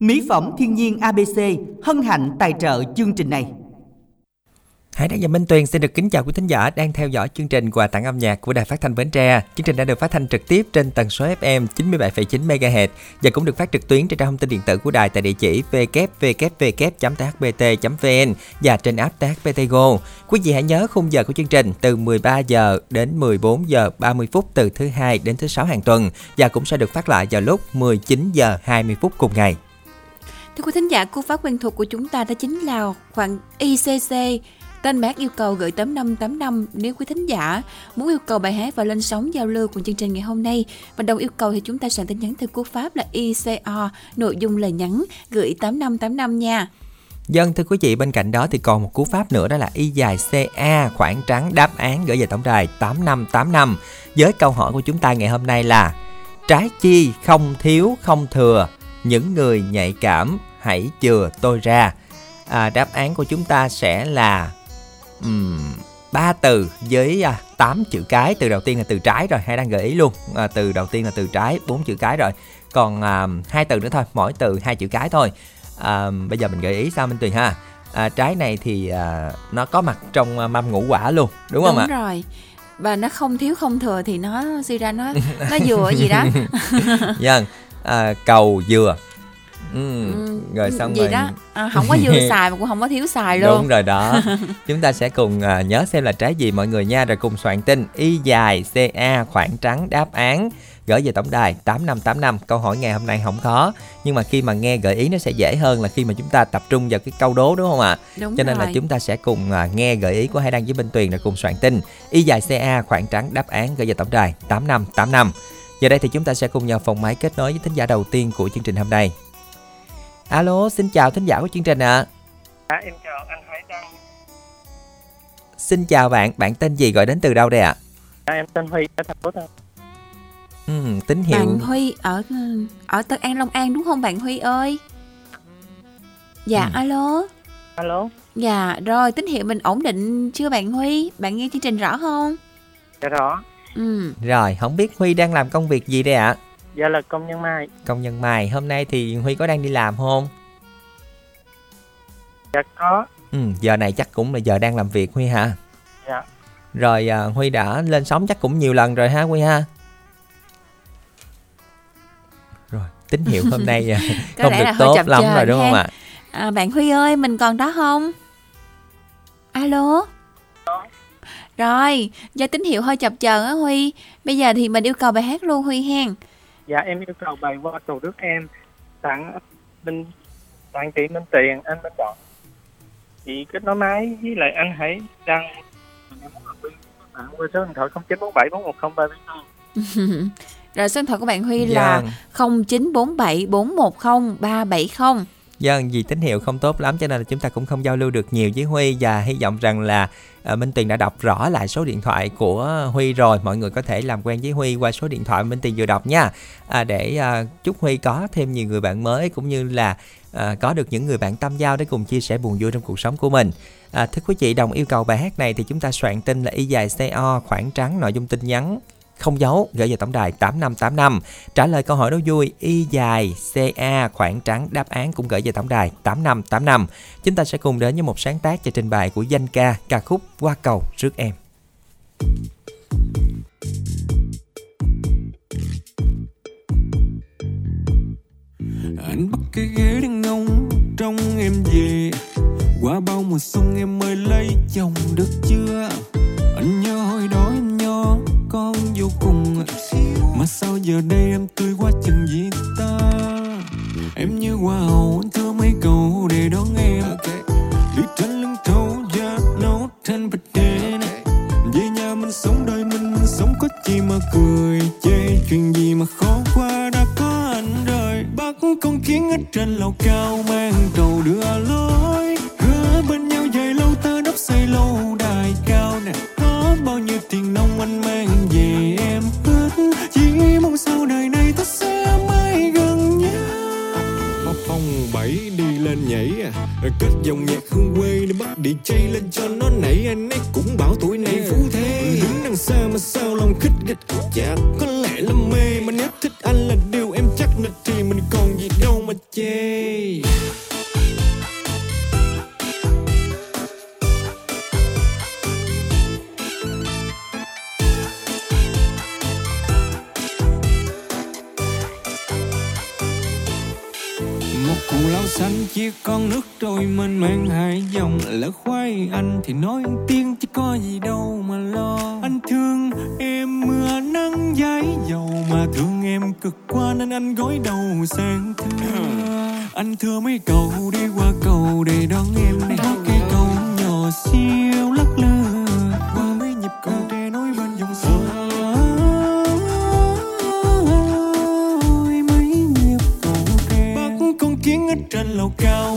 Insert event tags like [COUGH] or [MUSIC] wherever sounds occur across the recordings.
Mỹ phẩm thiên nhiên ABC hân hạnh tài trợ chương trình này. Hải Đăng và Minh Tuyền xin được kính chào quý thính giả đang theo dõi chương trình quà tặng âm nhạc của Đài Phát thanh Bến Tre. Chương trình đã được phát thanh trực tiếp trên tần số FM 97,9 MHz và cũng được phát trực tuyến trên trang thông tin điện tử của đài tại địa chỉ www.thbt.vn và trên app THBT Go. Quý vị hãy nhớ khung giờ của chương trình từ 13 giờ đến 14 giờ 30 phút từ thứ hai đến thứ sáu hàng tuần và cũng sẽ được phát lại vào lúc 19 giờ 20 phút cùng ngày. Thưa quý thính giả, cú pháp quen thuộc của chúng ta đó chính là khoảng ICC Tên bác yêu cầu gửi tấm 585 nếu quý thính giả muốn yêu cầu bài hát và lên sóng giao lưu của chương trình ngày hôm nay. Và đồng yêu cầu thì chúng ta soạn tin nhắn theo cú pháp là ICO, nội dung lời nhắn gửi 8585 nha. Dân thưa quý vị bên cạnh đó thì còn một cú pháp nữa đó là y dài CA khoảng trắng đáp án gửi về tổng đài 8585 với câu hỏi của chúng ta ngày hôm nay là trái chi không thiếu không thừa những người nhạy cảm hãy chừa tôi ra. À, đáp án của chúng ta sẽ là ba từ với à, 8 chữ cái. Từ đầu tiên là từ trái rồi hay đang gợi ý luôn. À, từ đầu tiên là từ trái bốn chữ cái rồi. Còn à, hai từ nữa thôi mỗi từ hai chữ cái thôi. À, bây giờ mình gợi ý sao minh tuyền ha? À, trái này thì à, nó có mặt trong à, mâm ngũ quả luôn đúng, đúng không ạ? đúng rồi. Và nó không thiếu không thừa thì nó suy ra nó nó dừa gì đó. [LAUGHS] Vâng. À, cầu dừa Ừ, ừ, rồi xong gì rồi đó. À, không có dư xài mà cũng không có thiếu xài luôn. Đúng rồi đó. [LAUGHS] Chúng ta sẽ cùng uh, nhớ xem là trái gì mọi người nha. Rồi cùng soạn tin y dài ca khoảng trắng đáp án. Gửi về tổng đài 8585 câu hỏi ngày hôm nay không khó. Nhưng mà khi mà nghe gợi ý nó sẽ dễ hơn là khi mà chúng ta tập trung vào cái câu đố đúng không ạ? Đúng cho nên rồi. là chúng ta sẽ cùng uh, nghe gợi ý của hai đăng với Minh Tuyền rồi cùng soạn tin y dài ca khoảng trắng đáp án gửi về tổng đài 8585 giờ đây thì chúng ta sẽ cùng nhau phòng máy kết nối với thính giả đầu tiên của chương trình hôm nay Alo, xin chào thính giả của chương trình ạ. À. À, em chào anh Hải Đăng. Xin chào bạn, bạn tên gì gọi đến từ đâu đây ạ? À? À, em tên Huy ở thành phố Tân. Ừ, tín hiệu. Bạn Huy ở ở Tân An Long An đúng không bạn Huy ơi? Dạ, ừ. alo. Alo. Dạ, rồi tín hiệu mình ổn định chưa bạn Huy? Bạn nghe chương trình rõ không? Dạ rõ. Ừ. Rồi, không biết Huy đang làm công việc gì đây ạ? À? Dạ là công nhân mai. Công nhân mai, hôm nay thì Huy có đang đi làm không? Dạ có. Ừ, giờ này chắc cũng là giờ đang làm việc Huy hả? Dạ. Rồi à, Huy đã lên sóng chắc cũng nhiều lần rồi ha Huy ha? Rồi, tín hiệu hôm nay à, [LAUGHS] không được tốt lắm rồi đúng ha? không ạ? À? À, bạn Huy ơi, mình còn đó không? Alo? Rồi, do tín hiệu hơi chập chờn á Huy Bây giờ thì mình yêu cầu bài hát luôn Huy hen dạ em yêu cầu bài qua cầu đức em. Tặng minh tặng chị minh tiền anh minh bọn chị kết nối máy với lại anh hãy đăng. Bạn qua số điện thoại không chín bốn bảy bốn một không ba [LAUGHS] rồi số điện thoại của bạn Huy dạ. là 0947 do vì tín hiệu không tốt lắm cho nên là chúng ta cũng không giao lưu được nhiều với Huy và hy vọng rằng là uh, Minh Tuyền đã đọc rõ lại số điện thoại của Huy rồi. Mọi người có thể làm quen với Huy qua số điện thoại Minh Tuyền vừa đọc nha. À, để uh, chúc Huy có thêm nhiều người bạn mới cũng như là à, có được những người bạn tâm giao để cùng chia sẻ buồn vui trong cuộc sống của mình. À, thưa quý vị, đồng yêu cầu bài hát này thì chúng ta soạn tin là y dài CO khoảng trắng nội dung tin nhắn không dấu gửi về tổng đài 8585 trả lời câu hỏi đố vui, y dài ca khoảng trắng, đáp án cũng gửi về tổng đài 8585 chúng ta sẽ cùng đến với một sáng tác và trình bày của danh ca ca khúc qua cầu trước em. Anh bắt cái ghế đang ngông trong em về qua bao mùa xuân em mới lấy chồng được chưa? Anh nhớ hồi đó em nhỏ, con vô cùng mà sao giờ đây em tươi quá chừng gì ta? Em như hoa hậu, anh thưa mấy câu để đón em. Đi trên lưng thấu da nấu trên bạch đèn về nhà mình sống đời mình mình sống có chi mà cười chê. Chuyện gì mà khó qua đã có anh rồi bắt con kiến ở trên lầu cao mang trầu đưa lối xây lâu đài cao nè có bao nhiêu tiền nông anh mang về em hết chỉ mong sau đời này ta sẽ mãi gần nhau. Phong bảy đi lên nhảy à. Kết dòng nhạc hương quê để bắt đi chay lên cho nó nảy. Anh ấy cũng bảo tuổi này phú thế. Đứng đằng xa mà sao lòng khích gịch chả có lẽ là mê mà nếu thích anh là điều em chắc nịch thì mình còn gì đâu mà chê. Xanh chia con nước trôi mênh mang hai dòng. Lỡ khoai anh thì nói tiếng chứ có gì đâu mà lo. Anh thương em mưa nắng giấy dầu mà thương em cực quá nên anh gối đầu sang thưa [COUGHS] anh thưa mấy cầu đi qua cầu để đón em. Hát cái câu nhỏ siêu lắc lư trên lầu cao.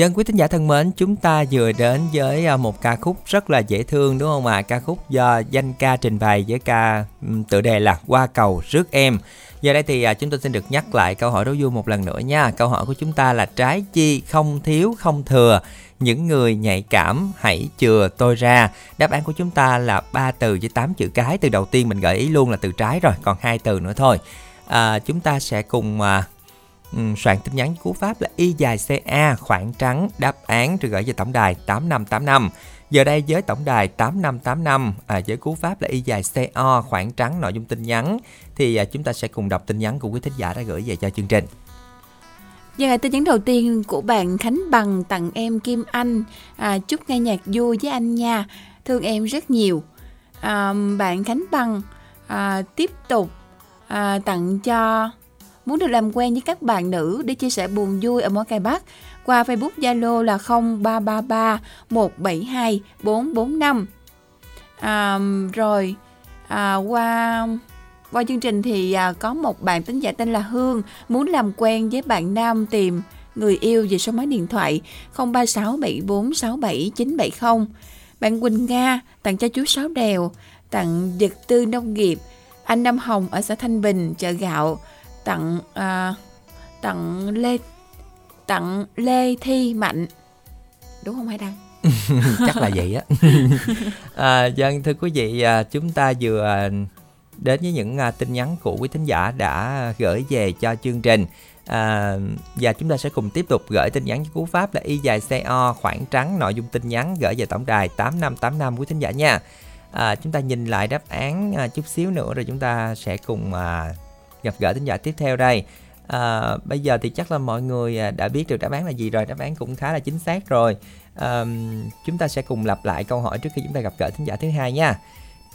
Dân quý thính giả thân mến, chúng ta vừa đến với à, một ca khúc rất là dễ thương đúng không ạ? Ca khúc do danh ca trình bày với ca tựa đề là Qua cầu rước em. Giờ đây thì à, chúng tôi xin được nhắc lại câu hỏi đố vui một lần nữa nha. Câu hỏi của chúng ta là trái chi không thiếu không thừa. Những người nhạy cảm hãy chừa tôi ra. Đáp án của chúng ta là ba từ với 8 chữ cái. Từ đầu tiên mình gợi ý luôn là từ trái rồi, còn hai từ nữa thôi. À, chúng ta sẽ cùng à, Ừ, soạn tin nhắn cú pháp là y dài CA khoảng trắng đáp án rồi gửi về tổng đài 8585. Giờ đây với tổng đài 8585 à, với cú pháp là y dài CO khoảng trắng nội dung tin nhắn thì à, chúng ta sẽ cùng đọc tin nhắn của quý thính giả đã gửi về cho chương trình. Dạ, tin nhắn đầu tiên của bạn Khánh Bằng tặng em Kim Anh à, chúc nghe nhạc vui với anh nha thương em rất nhiều à, bạn Khánh Bằng à, tiếp tục à, tặng cho muốn được làm quen với các bạn nữ để chia sẻ buồn vui ở món cay Bắc qua Facebook Zalo là 0333 172 445 à, rồi à, qua qua chương trình thì à, có một bạn tính giả tên là Hương muốn làm quen với bạn nam tìm người yêu về số máy điện thoại 0367467970. Bạn Quỳnh Nga tặng cho chú Sáu Đèo, tặng vật tư nông nghiệp, anh Nam Hồng ở xã Thanh Bình chợ gạo, tặng à, tặng Lê tặng Lê Thi Mạnh. Đúng không Hải Đăng? [LAUGHS] Chắc là vậy á. [LAUGHS] à, dân thưa quý vị, à, chúng ta vừa đến với những à, tin nhắn của quý thính giả đã gửi về cho chương trình. À, và chúng ta sẽ cùng tiếp tục gửi tin nhắn với cú pháp là y dài CO khoảng trắng nội dung tin nhắn gửi về tổng đài 8585 quý thính giả nha. À, chúng ta nhìn lại đáp án à, chút xíu nữa rồi chúng ta sẽ cùng à, gặp gỡ thính giả tiếp theo đây. À, bây giờ thì chắc là mọi người à, đã biết được đáp án là gì rồi, đáp án cũng khá là chính xác rồi. À, chúng ta sẽ cùng lặp lại câu hỏi trước khi chúng ta gặp gỡ thính giả thứ hai nha.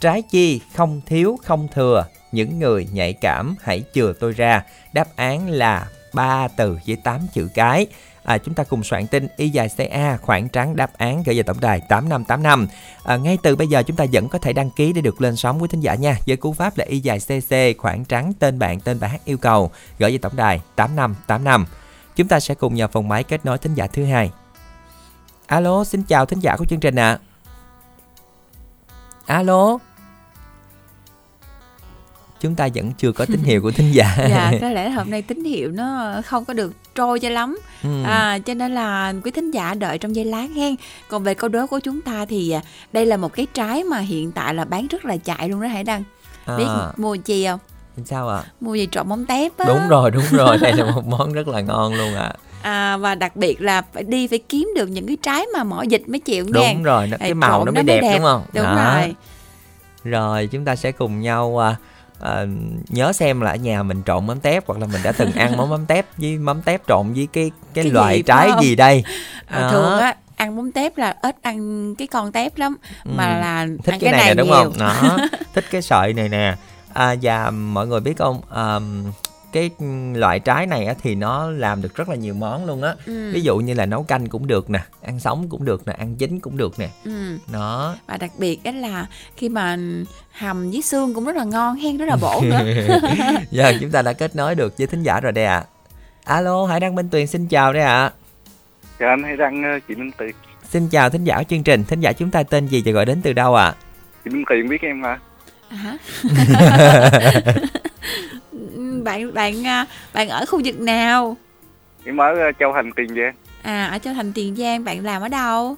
Trái chi không thiếu không thừa, những người nhạy cảm hãy chừa tôi ra. Đáp án là ba từ với 8 chữ cái. À, chúng ta cùng soạn tin y dài CA khoảng trắng đáp án gửi về tổng đài 8585. À, ngay từ bây giờ chúng ta vẫn có thể đăng ký để được lên sóng với thính giả nha. Với cú pháp là y dài CC khoảng trắng tên bạn tên bài hát yêu cầu gửi về tổng đài 8585. Chúng ta sẽ cùng nhờ phòng máy kết nối thính giả thứ hai. Alo, xin chào thính giả của chương trình ạ. Alo. Chúng ta vẫn chưa có tín hiệu của thính giả. [LAUGHS] dạ [LAUGHS] có lẽ hôm nay tín hiệu nó không có được trôi cho lắm. Ừ. à, cho nên là quý thính giả đợi trong giây lát hen. Còn về câu đố của chúng ta thì à, đây là một cái trái mà hiện tại là bán rất là chạy luôn đó hải đăng. À, biết mua gì không? Sao ạ? mua gì trộn móng tép á. Đúng rồi, đúng rồi, đây là một món rất là ngon luôn ạ. à, và đặc biệt là phải đi phải kiếm được những cái trái mà mỏ dịch mới chịu nha. Đúng rồi nó, cái màu trộn nó mới đẹp, đúng không? Đúng Đó. rồi. Rồi chúng ta sẽ cùng nhau à, à, nhớ xem là ở nhà mình trộn mắm tép hoặc là mình đã từng ăn món mắm tép với mắm tép trộn với cái cái, Cái loại gì, trái không? gì đây à, Đó. thường á ăn bún tép là ít ăn cái con tép lắm mà Ừ. là thích ăn cái này, nè đúng nhiều. không đó [LAUGHS] thích cái sợi này nè à, và mọi người biết không à, cái loại trái này á, thì nó làm được rất là nhiều món luôn á ừ. ví dụ như là nấu canh cũng được nè ăn sống cũng được nè ăn chín cũng được nè ừ. đó và đặc biệt đó là khi mà hầm với xương cũng rất là ngon hen rất là bổ [LAUGHS] nữa giờ chúng ta đã kết nối được với thính giả rồi đây ạ alo hải đăng minh tuyền xin chào đây ạ Chào anh hay đăng ờ, chị Minh Tiền. xin chào thính giả chương trình thính giả chúng ta tên gì và gọi đến từ đâu ạ Chị Minh Tiền biết em hả? À hả? [LAUGHS] [LAUGHS] Ừ, bạn bạn à, bạn ở khu vực nào Em ở ờ, Châu Thành Tiền Giang. à ở châu thành tiền giang bạn làm ở đâu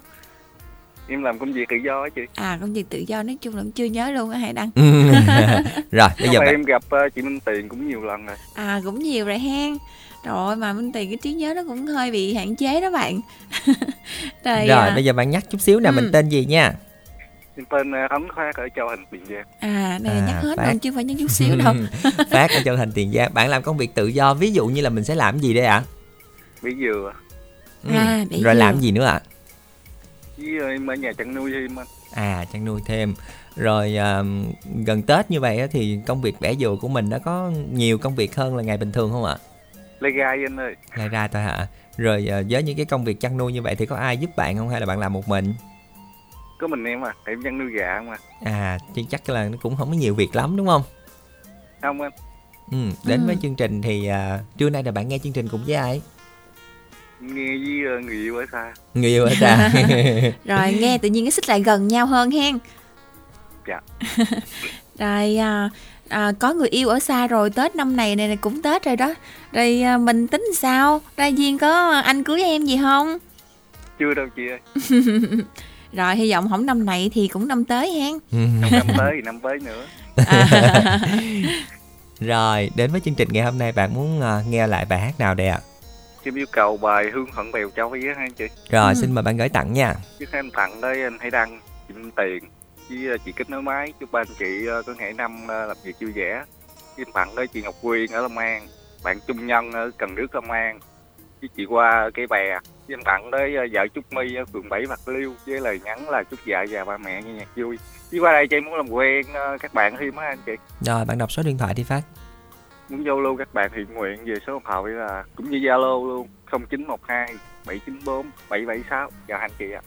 Em làm công việc tự do á chị. à công việc tự do nói chung là cũng chưa nhớ luôn á hãy đăng [LAUGHS] rồi bây giờ bạn em gặp ờ, chị Minh Tiền cũng nhiều lần rồi. à cũng nhiều rồi hen rồi mà minh tiền cái trí nhớ nó cũng hơi bị hạn chế đó bạn [LAUGHS] rồi, rồi à, bây giờ bạn nhắc chút xíu nè Ừ. mình tên gì nha Em tên ờ, Khánh Khoát ở Châu Thành Tiền Giang. à này là À, nhắc hết phát. rồi chứ phải nhắc chút xíu đâu [LAUGHS] phát ở châu thành tiền giang bạn làm công việc tự do ví dụ như là mình sẽ làm gì đây ạ Bí dừa. Ừ. À, để rồi dừa. làm gì nữa ạ Với ờ, em ở nhà chăn nuôi thêm anh. à chăn nuôi thêm rồi à, gần tết như vậy á, thì công việc bẻ dừa của mình nó có nhiều công việc hơn là ngày bình thường không ạ Lê gai anh ơi. lại ra thôi hả rồi à, với những cái công việc chăn nuôi như vậy thì có ai giúp bạn không hay là bạn làm một mình Có mình em à. Em chăn nuôi gà mà. à chứ chắc là nó cũng không có nhiều việc lắm đúng không Không anh. ừ, đến Ừ. với chương trình thì à, trưa nay là bạn nghe chương trình cùng với ai Nghe với ờ, người yêu ở xa. người yêu ở xa [LAUGHS] rồi nghe tự nhiên cái xích lại gần nhau hơn hen Dạ. [LAUGHS] rồi à, à, có người yêu ở xa rồi tết năm này này, này cũng tết rồi đó rồi à, mình tính sao ra duyên có anh cưới em gì không Chưa đâu chị ơi. [LAUGHS] rồi hy vọng không năm này thì cũng năm tới hen Năm năm [LAUGHS] tới thì năm tới nữa. à, [LAUGHS] rồi đến với chương trình ngày hôm nay bạn muốn à, nghe lại bài hát nào đây ạ Em yêu cầu bài Hương Phận Bèo Châu với hai chị. rồi Ừ. xin mời bạn gửi tặng nha Trước em tặng tới anh Hải Đăng, chị Minh Tiền với ờ, chị Kết Nối Máy. Chúc ba anh chị ờ, có ngày năm làm việc vui vẻ. Em tặng tới chị Ngọc Quyên ở Long An, bạn Trung Nhân ở Cần Đước Long An, với chị Qua Cây Bè. Em tặng tới ờ, vợ Trúc My ở phường 7 Bạc Liêu với lời nhắn là chúc vợ và ba mẹ nghe nhạc vui. Với qua đây chị muốn làm quen ờ, các bạn thêm á anh chị. rồi bạn đọc số điện thoại đi phát Muốn giao lưu các bạn thiện nguyện về số điện thoại là cũng như Zalo luôn 0912 794 776 chào anh chị ạ.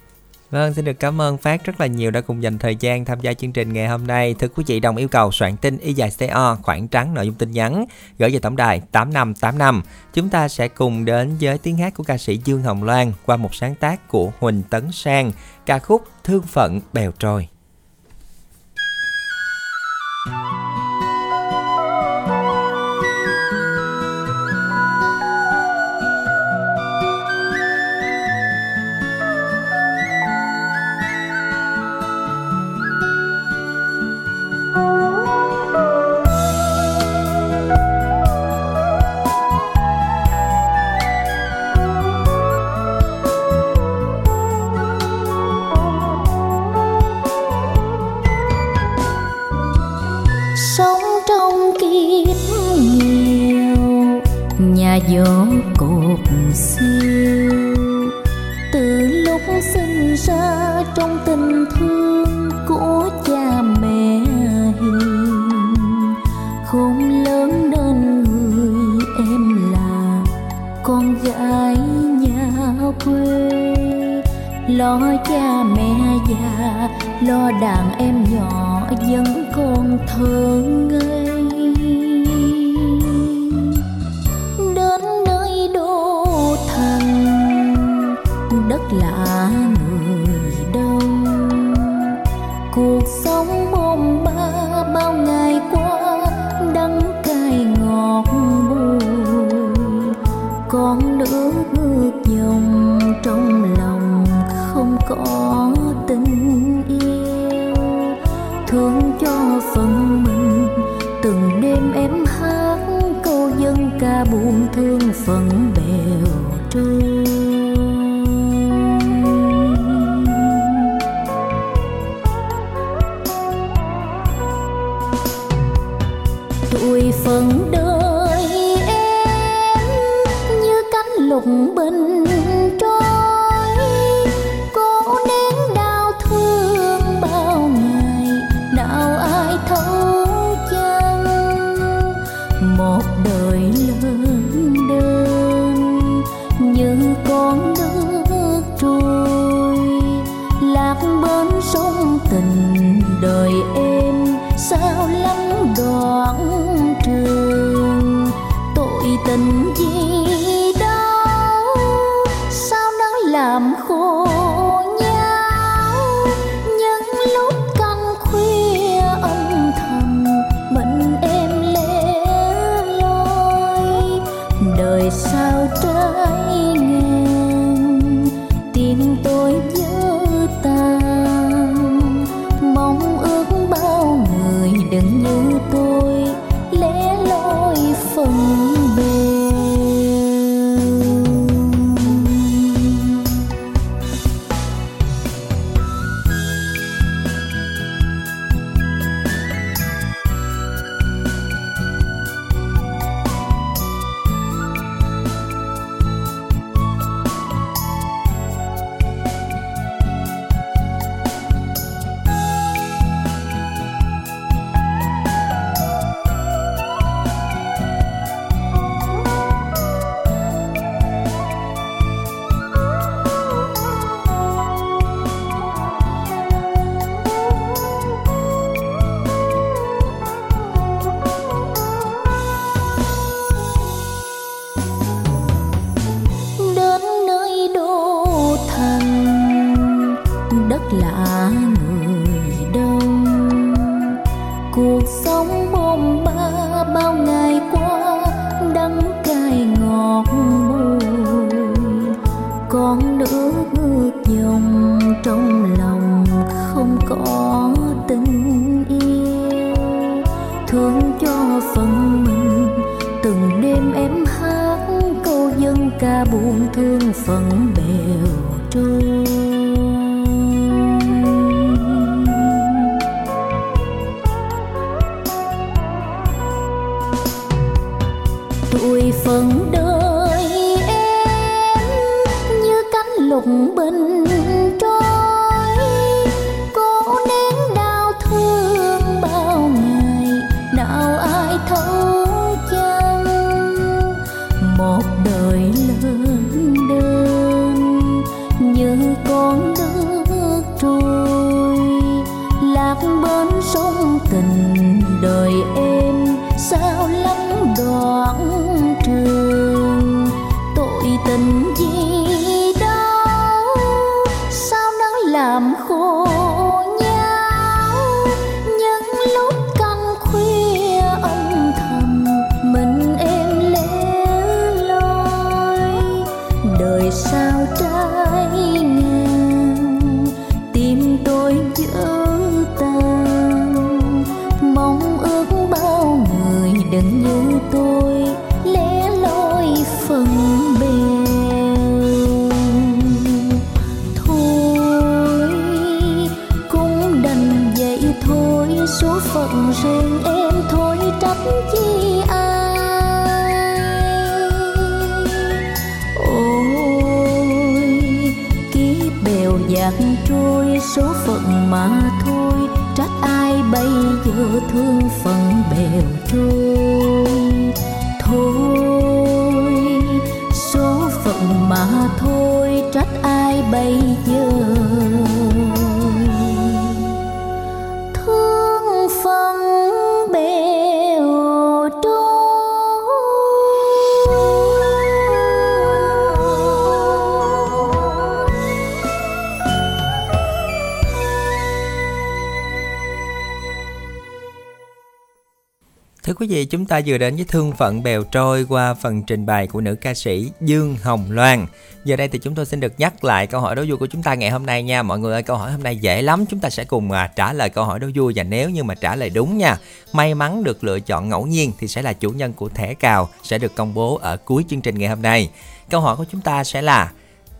Vâng, xin được cảm ơn Phát rất là nhiều đã cùng dành thời gian tham gia chương trình ngày hôm nay. Thưa quý vị, đồng yêu cầu soạn tin y dài CO, khoảng trắng nội dung tin nhắn, gửi về tổng đài 8585. Chúng ta sẽ cùng đến với tiếng hát của ca sĩ Dương Hồng Loan qua một sáng tác của Huỳnh Tấn Sang, ca khúc Thương phận bèo trôi. sống lo cha mẹ già, lo đàn em nhỏ vẫn còn thơ ngây. Đến nơi đô thành, đất lạ người đông. Cuộc sống bôn ba, bao ngày qua, đắng cay ngọt bùi con nước cuộc sống bom ba bao ngày qua, đắng cay ngọt bùi con nước ngược dòng trong lòng không có tình yêu. Thương cho phần mình, từng đêm em hát câu dân ca buồn thương phận bèo trôi chúng ta vừa đến với thương phận bèo trôi qua phần trình bày của nữ ca sĩ Dương Hồng Loan. Giờ đây thì chúng tôi xin được nhắc lại câu hỏi đố vui của chúng ta ngày hôm nay nha. Mọi người ơi, câu hỏi hôm nay dễ lắm. Chúng ta sẽ cùng à, trả lời câu hỏi đố vui và nếu như mà trả lời đúng nha, may mắn được lựa chọn ngẫu nhiên thì sẽ là chủ nhân của thẻ cào sẽ được công bố ở cuối chương trình ngày hôm nay. Câu hỏi của chúng ta sẽ là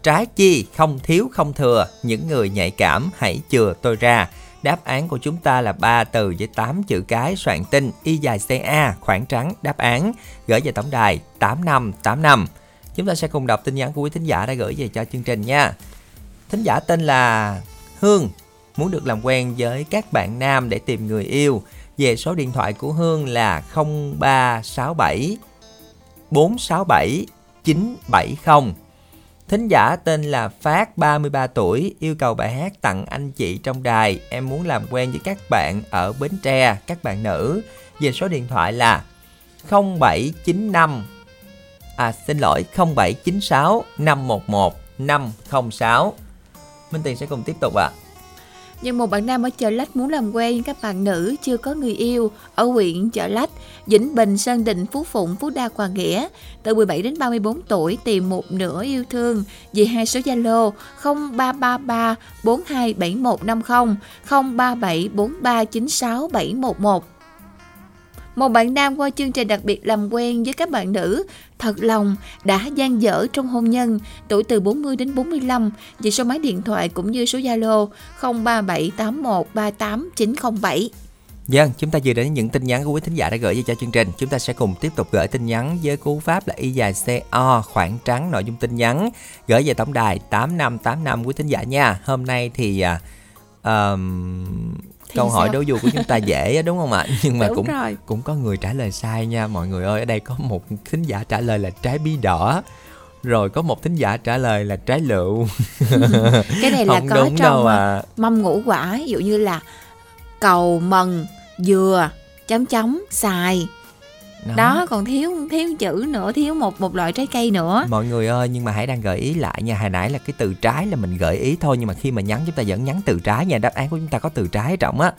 Trái chi không thiếu không thừa, những người nhạy cảm hãy chừa tôi ra. Đáp án của chúng ta là 3 từ với 8 chữ cái soạn tin y dài CA khoảng trắng đáp án gửi về tổng đài 8585. Chúng ta sẽ cùng đọc tin nhắn của quý thính giả đã gửi về cho chương trình nha. Thính giả tên là Hương, muốn được làm quen với các bạn nam để tìm người yêu. Về số điện thoại của Hương là 0367 467 970. Thính giả tên là Phát 33 tuổi yêu cầu bài hát tặng anh chị trong đài. Em muốn làm quen với các bạn ở Bến Tre, các bạn nữ. Về số điện thoại là 0795 À xin lỗi 0796 511 506. Minh Tiền sẽ cùng tiếp tục ạ. À. Nhưng một bạn nam ở chợ lách muốn làm quen với các bạn nữ chưa có người yêu ở huyện chợ lách, Vĩnh Bình, Sơn Định, Phú Phụng, Phú Đa, Hòa Nghĩa, từ 17 đến 34 tuổi tìm một nửa yêu thương. Về hai số Zalo 0333 427150 0374396711 một bạn nam qua chương trình đặc biệt làm quen với các bạn nữ thật lòng đã gian dở trong hôn nhân, tuổi từ 40 đến 45, về số máy điện thoại cũng như số Zalo 0378138907. Vâng, chúng ta vừa đến những tin nhắn của quý thính giả đã gửi về cho chương trình. Chúng ta sẽ cùng tiếp tục gửi tin nhắn với cú pháp là y dài CO khoảng trắng nội dung tin nhắn gửi về tổng đài 8585 quý thính giả nha. Hôm nay thì uh, câu hỏi đố vui của chúng ta dễ đúng không ạ? [LAUGHS] Nhưng mà đúng cũng rồi. cũng có người trả lời sai nha. Mọi người ơi ở đây có một thính giả trả lời là trái bí đỏ. Rồi có một thính giả trả lời là trái lựu. [LAUGHS] Cái này là Không có trong à. mâm ngũ quả. Ví dụ như là cầu mần dừa chấm chấm xài đó. đó còn thiếu thiếu chữ nữa thiếu một một loại trái cây nữa mọi người ơi nhưng mà hãy đang gợi ý lại nha hồi nãy là cái từ trái là mình gợi ý thôi nhưng mà khi mà nhắn chúng ta vẫn nhắn từ trái nha đáp án của chúng ta có từ trái trọng á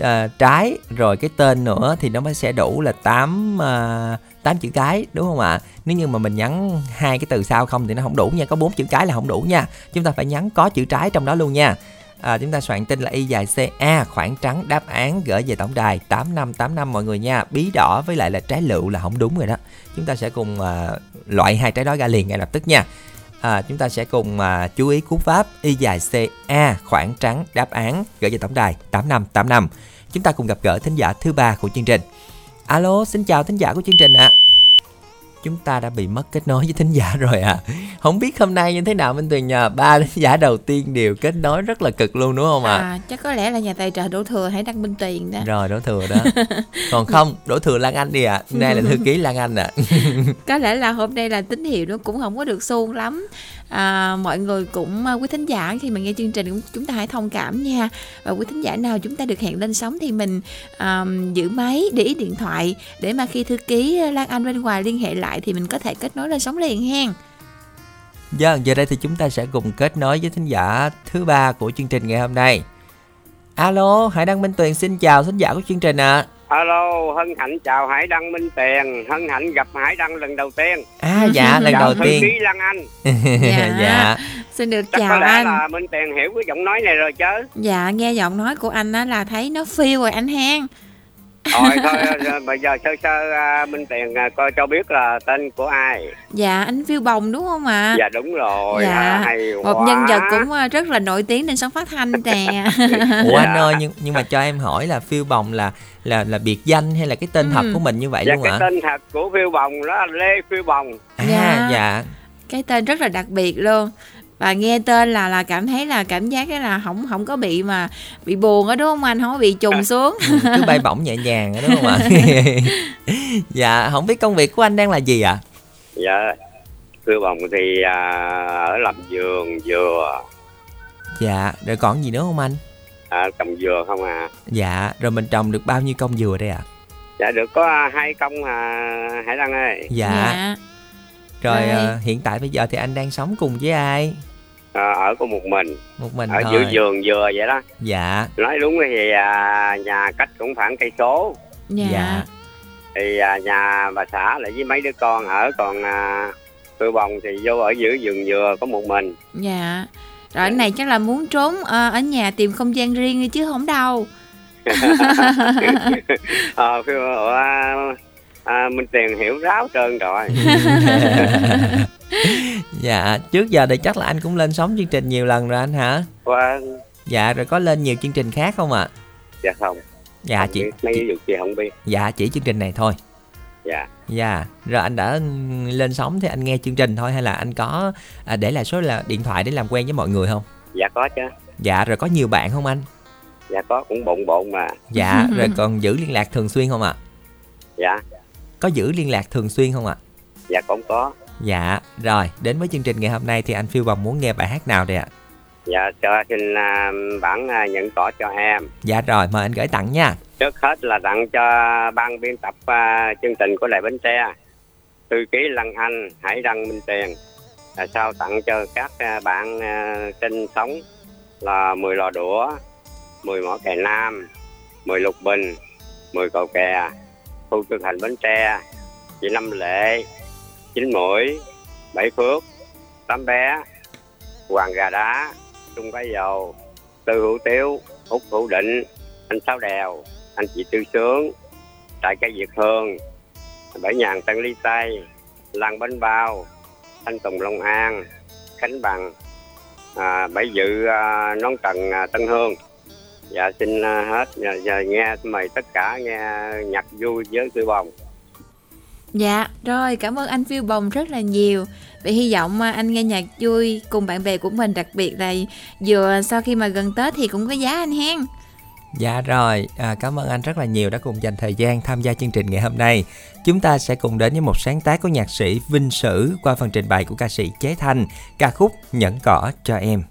à, trái rồi cái tên nữa thì nó mới sẽ đủ là 8 à, 8 chữ cái đúng không ạ? Nếu như mà mình nhắn hai cái từ sau không thì nó không đủ nha, có bốn chữ cái là không đủ nha. Chúng ta phải nhắn có chữ trái trong đó luôn nha à, chúng ta soạn tin là y dài CA khoảng trắng đáp án gửi về tổng đài 8585 mọi người nha. Bí đỏ với lại là trái lựu là không đúng rồi đó. Chúng ta sẽ cùng à, loại hai trái đó ra liền ngay lập tức nha. À, chúng ta sẽ cùng à, chú ý cú pháp y dài CA khoảng trắng đáp án gửi về tổng đài 8585 chúng ta cùng gặp gỡ thính giả thứ ba của chương trình. Alo xin chào thính giả của chương trình ạ. à chúng ta đã bị mất kết nối với thính giả rồi à không biết hôm nay như thế nào minh tuyền nhờ ba thính giả đầu tiên đều kết nối rất là cực luôn đúng không ạ à? à chắc có lẽ là nhà tài trợ đỗ thừa hãy đăng minh tuyền đó rồi đỗ thừa đó [LAUGHS] còn không đỗ thừa lan anh đi ạ à. nay là thư ký lan anh ạ à. [LAUGHS] có lẽ là hôm nay là tín hiệu nó cũng không có được suông lắm à, mọi người cũng à, quý thính giả khi mà nghe chương trình cũng chúng ta hãy thông cảm nha và quý thính giả nào chúng ta được hẹn lên sóng thì mình um, giữ máy để ý điện thoại để mà khi thư ký à, Lan Anh bên ngoài liên hệ lại thì mình có thể kết nối lên sóng liền hen. Dạ giờ đây thì chúng ta sẽ cùng kết nối với thính giả thứ ba của chương trình ngày hôm nay. Alo, Hải Đăng Minh Tuyền xin chào thính giả của chương trình ạ. À. Alo, hân hạnh chào Hải Đăng Minh Tiền, hân hạnh gặp Hải Đăng lần đầu tiên. À dạ, [LAUGHS] lần đầu tiên. Chào Lan Anh. [LAUGHS] dạ. dạ. Xin được Chắc chào có lẽ anh. là Minh Tiền hiểu cái giọng nói này rồi chứ. Dạ, nghe giọng nói của anh á là thấy nó phiêu rồi anh hen. Thôi thôi bây giờ sơ sơ uh, Minh Tiền uh, coi cho biết là tên của ai. Dạ anh Phiêu Bồng đúng không ạ? À? Dạ đúng rồi. Dạ. À, hay một quá. nhân vật cũng uh, rất là nổi tiếng trên sóng phát thanh nè. [LAUGHS] Ủa anh ơi nhưng nhưng mà cho em hỏi là Phiêu Bồng là là là biệt danh hay là cái tên ừ. thật của mình như vậy dạ, luôn ạ? Cái tên thật của Phiêu Bồng đó là Lê Phiêu Bồng. À dạ. dạ. Cái tên rất là đặc biệt luôn và nghe tên là là cảm thấy là cảm giác cái là không không có bị mà bị buồn á đúng không anh? Không có bị trùng xuống. Ừ, cứ bay bổng nhẹ nhàng đúng không ạ? [LAUGHS] Dạ không biết công việc của anh đang là gì ạ? À? dạ thưa bồng thì à, ở làm vườn dừa. Dạ rồi còn gì nữa không anh? À, trồng dừa không à dạ rồi mình trồng được bao nhiêu công dừa đây ạ? À? dạ được có hai công à, hải đăng ơi. Dạ, dạ. rồi. à, hiện tại bây giờ thì anh đang sống cùng với ai à, ở có một mình một mình ở thôi. giữa vườn dừa vậy đó dạ nói đúng thì à, nhà cách cũng khoảng cây số dạ, dạ. thì à, nhà bà xã là với mấy đứa con ở còn à, tôi bồng thì vô ở giữa vườn dừa có một mình Dạ. Rồi anh này chắc là muốn trốn ờ, ở nhà tìm không gian riêng đi chứ không đâu. [LAUGHS] ờ mà, à, à, mình tiền hiểu ráo trơn rồi [LAUGHS] [LAUGHS] dạ trước giờ thì chắc là anh cũng lên sóng chương trình nhiều lần rồi anh hả? Qua dạ rồi có lên nhiều chương trình khác không ạ? Dạ không. Dạ không chị, biết, mấy vụ kia không biết. Dạ chỉ chương trình này thôi. Dạ. Dạ rồi anh đã lên sóng thì anh nghe chương trình thôi hay là anh có à, để lại số là điện thoại để làm quen với mọi người không? Dạ có chứ. Dạ rồi có nhiều bạn không anh? Dạ có cũng bộn bộn mà. Dạ [LAUGHS] rồi còn giữ liên lạc thường xuyên không ạ? Dạ. Có giữ liên lạc thường xuyên không ạ? Dạ cũng có dạ rồi đến với chương trình ngày hôm nay thì anh phiêu bồng muốn nghe bài hát nào đây ạ? Dạ cho xin à, bản à, nhận cỏ cho em. Dạ rồi mời anh gửi tặng nha. Trước hết là tặng cho ban biên tập à, chương trình của đài bến tre. Thư ký lăng anh hải đăng minh tiền. Là sau tặng cho các à, bạn à, sinh sống là 10 lò đũa 10 mỏ kè nam 10 lục bình 10 cầu kè khu thực hành bến tre chị năm lệ chín mũi bảy phước tám bé hoàng gà đá trung cái dầu tư hữu tiếu út hữu định anh sáu đèo anh chị tư sướng tại cây việt hương bảy nhàn tân ly tây làng bánh bao thanh tùng long an khánh bằng à, bảy dự à, nón trần à, tân hương. Dạ xin à, hết giờ, giờ nghe mời tất cả nghe nhạc vui với tư bồng. Dạ, rồi cảm ơn anh Phiêu Bồng rất là nhiều. Vậy hy vọng à, anh nghe nhạc vui cùng bạn bè của mình đặc biệt là vừa sau khi mà gần Tết thì cũng có giá anh hen. Dạ rồi, à, cảm ơn anh rất là nhiều đã cùng dành thời gian tham gia chương trình ngày hôm nay. Chúng ta sẽ cùng đến với một sáng tác của nhạc sĩ Vinh Sử qua phần trình bày của ca sĩ Chế Thanh, ca khúc Nhẫn cỏ cho em.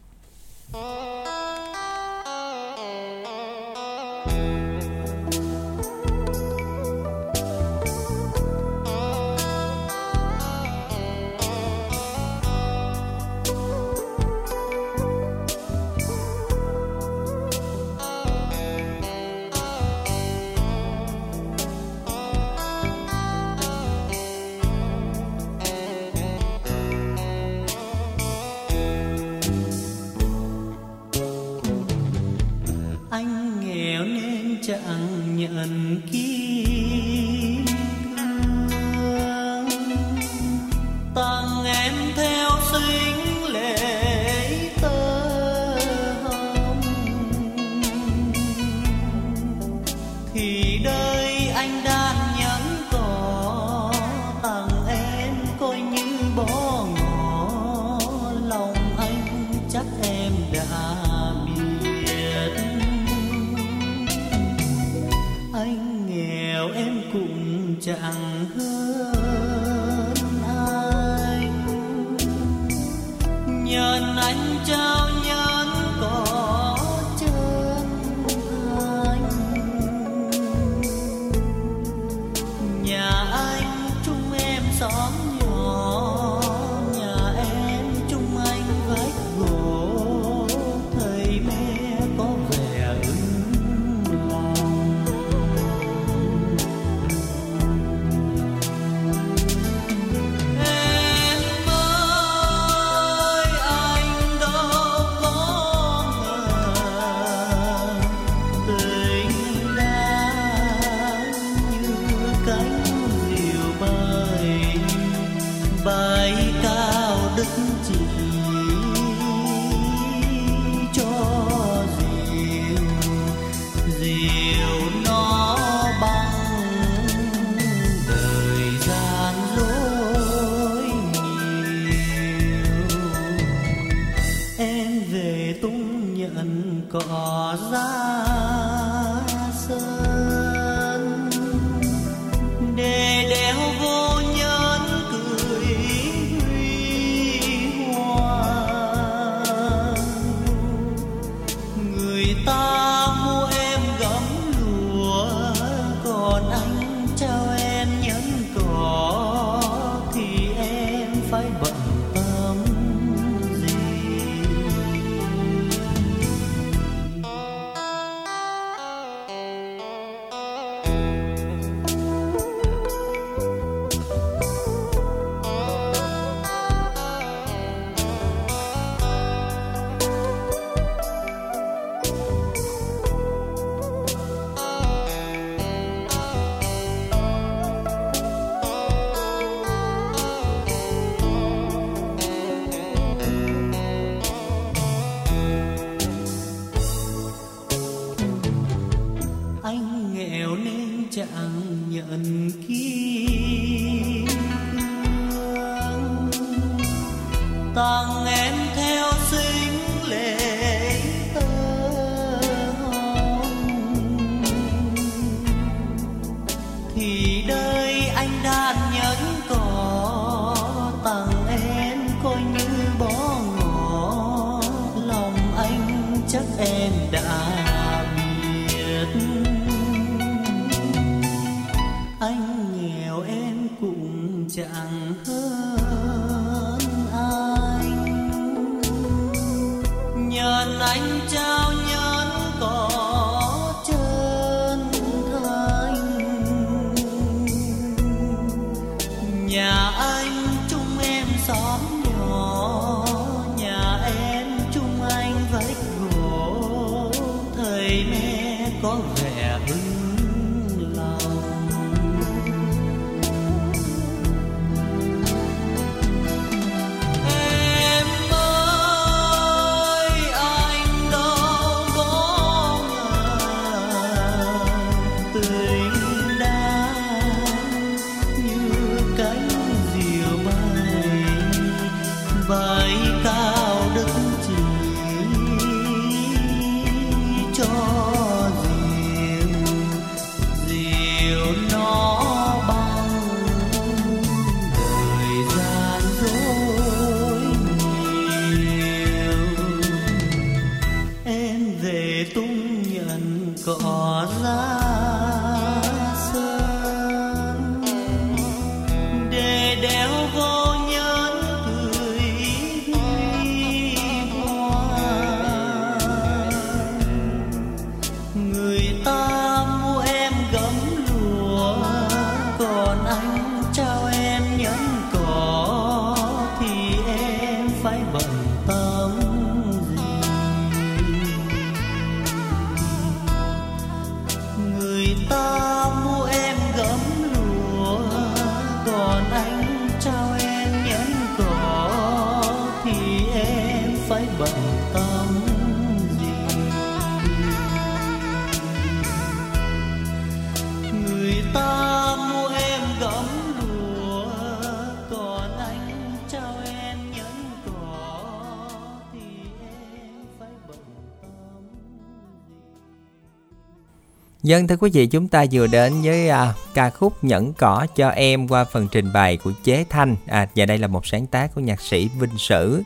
Dân thưa quý vị, chúng ta vừa đến với à, ca khúc Nhẫn cỏ cho em qua phần trình bày của Chế Thanh. À, và đây là một sáng tác của nhạc sĩ Vinh Sử.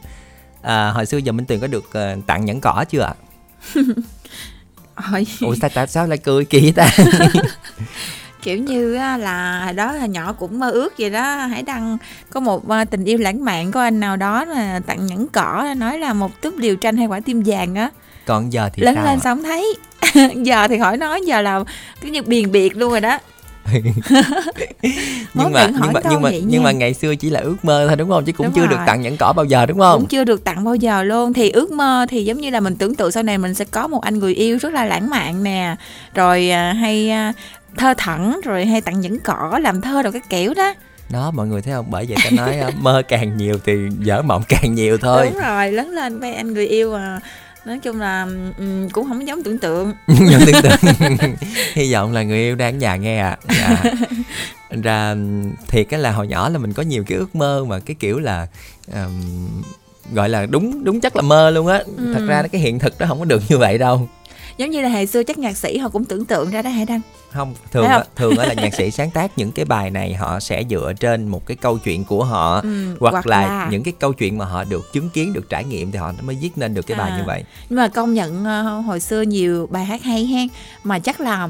À, hồi xưa giờ Minh Tuyền có được ờ, tặng nhẫn cỏ chưa ạ? Ủa sao, tại sao lại cười kỳ ta? [LAUGHS] kiểu như là hồi đó là nhỏ cũng mơ ước vậy đó hãy đăng có một à, tình yêu lãng mạn của anh nào đó là tặng nhẫn cỏ nói là một túp liều tranh hay quả tim vàng á Còn giờ thì lớn sao lên không thấy? [LAUGHS] Giờ thì khỏi nói giờ là cái như biền biệt luôn rồi đó. [LAUGHS] Nhưng mà nhưng mà nhưng mà nhưng mà ngày xưa chỉ là ước mơ thôi đúng không? Chứ cũng Đúng chưa được rồi. tặng nhẫn cỏ bao giờ đúng không? Cũng chưa được tặng bao giờ luôn. Thì ước mơ thì giống như là mình tưởng tượng sau này mình sẽ có một anh người yêu rất là lãng mạn nè. Rồi à, hay à, thơ thẩn rồi hay tặng nhẫn cỏ làm thơ rồi cái kiểu đó. Đó mọi người thấy không? Bởi vậy ta nói á, mơ càng nhiều thì dở mộng càng nhiều thôi. [LAUGHS] Đúng rồi lớn lên với anh người yêu à nói chung là ừm, cũng không giống tưởng tượng. Nhưng tương tự hy vọng là người yêu đang ở nhà nghe à dạ. [LAUGHS] ra thiệt cái là hồi nhỏ là mình có nhiều cái ước mơ mà cái kiểu là ừm, gọi là đúng đúng chắc là mơ luôn á. Thật Ừ. ra cái hiện thực nó không có được như vậy đâu giống như là hồi xưa chắc nhạc sĩ họ cũng tưởng tượng ra đó hả đăng? Không thường không? thường á là [LAUGHS] nhạc sĩ sáng tác những cái bài này họ sẽ dựa trên một cái câu chuyện của họ Ừ, hoặc, hoặc là, là- những cái câu chuyện mà họ được chứng kiến được trải nghiệm thì họ mới viết nên được cái bài À. như vậy. nhưng mà công nhận ờ, hồi xưa nhiều bài hát hay hen mà chắc là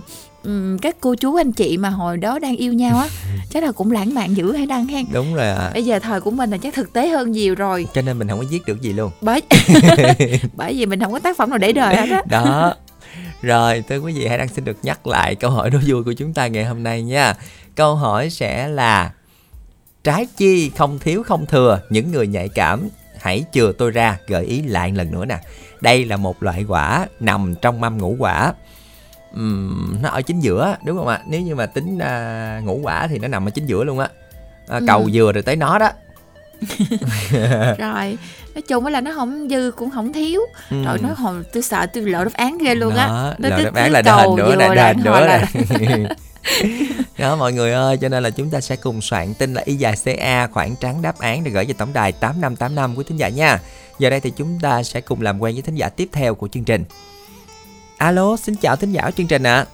các cô chú anh chị mà hồi đó đang yêu nhau á [LAUGHS] chắc là cũng lãng mạn dữ hay đăng hen? Đúng rồi bây giờ thời của mình là chắc thực tế hơn nhiều rồi. Cho nên mình không có viết được gì luôn. Bởi [LAUGHS] bởi vì mình không có tác phẩm nào để đời hết á. Đó rồi thưa quý vị hãy đang xin được nhắc lại câu hỏi đố vui của chúng ta ngày hôm nay nha. Câu hỏi sẽ là trái chi không thiếu không thừa? Những người nhạy cảm hãy chừa tôi ra gợi ý lại lần nữa nè. Đây là một loại quả nằm trong mâm ngũ quả. Ừm, nó ở chính giữa đúng không ạ? Nếu như mà tính à, ngũ quả thì nó nằm ở chính giữa luôn á. À, Ừ. cầu vừa rồi tới nó đó. [LAUGHS] Rồi nói chung là nó không dư cũng không thiếu. Ừ. rồi nói hồi tôi sợ tôi lộ đáp án ghê luôn á. Cứ- đáp án là đền nữa là đền nữa là- [LAUGHS] đó mọi người ơi cho nên là chúng ta sẽ cùng soạn tin là y dài ca khoảng trắng đáp án để gửi về tổng đài 8585 của thính giả nha. Giờ đây thì chúng ta sẽ cùng làm quen với thính giả tiếp theo của chương trình. Alo xin chào thính giả chương trình ạ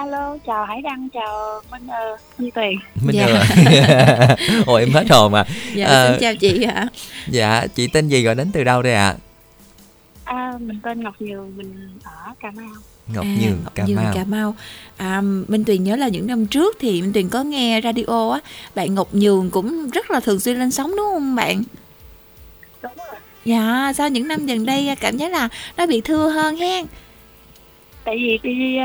Alo, chào Hải Đăng, chào Minh ờ, Minh Tuyền. Minh Dạ. dạ. ôi [LAUGHS] em hết hồn mà Dạ, Ờ. xin chào chị ạ. dạ chị tên gì gọi đến từ đâu đây ạ À, mình tên Ngọc Nhường, mình ở Cà Mau. ngọc À, nhường Ngọc cà Nhường, mau Cà Mau. À, Minh Tuyền nhớ là những năm trước thì Minh Tuyền có nghe radio á, bạn Ngọc Nhường cũng rất là thường xuyên lên sóng đúng không bạn? Đúng rồi. Dạ, sao những năm gần đây cảm giác là nó bị thưa hơn hen? Tại vì đi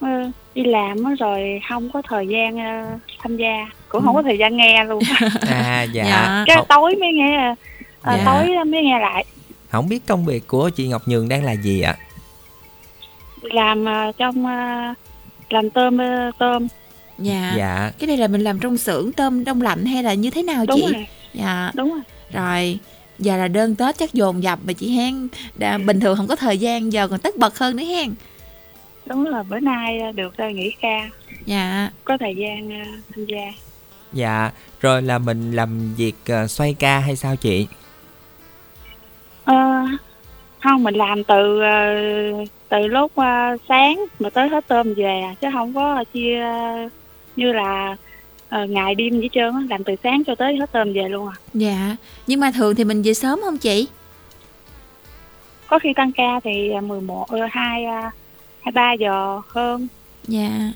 ờ, đi làm á rồi không có thời gian ờ, tham gia, cũng không có thời gian nghe luôn. [LAUGHS] à dạ, Dạ. Cái Không, tối mới nghe, ờ, Dạ. tối mới nghe lại. không biết công việc của chị ngọc nhường đang là gì ạ Làm ờ, trong ờ, làm tôm ờ, tôm. Dạ. dạ Cái này là mình làm trong xưởng tôm đông lạnh hay là như thế nào Đúng chị? rồi, Dạ. đúng rồi. Rồi, giờ là đơn Tết chắc dồn dập mà chị hen. Đã, bình thường không có thời gian giờ còn tất bật hơn nữa hen. Đúng rồi, bữa nay ờ, được ờ, nghỉ ca, Dạ. có thời gian ờ, tham gia. dạ rồi là mình làm việc xoay ca hay sao chị Ờ, không mình làm từ từ lúc sáng mà tới hết tôm về à, chứ không có chia như là ngày đêm gì trơn á làm từ sáng cho tới hết tôm về luôn à Dạ. Nhưng mà thường thì mình về sớm không chị? có khi tăng ca thì ờ, 11 ờ, hai ờ, hai ba giờ hơn. Dạ.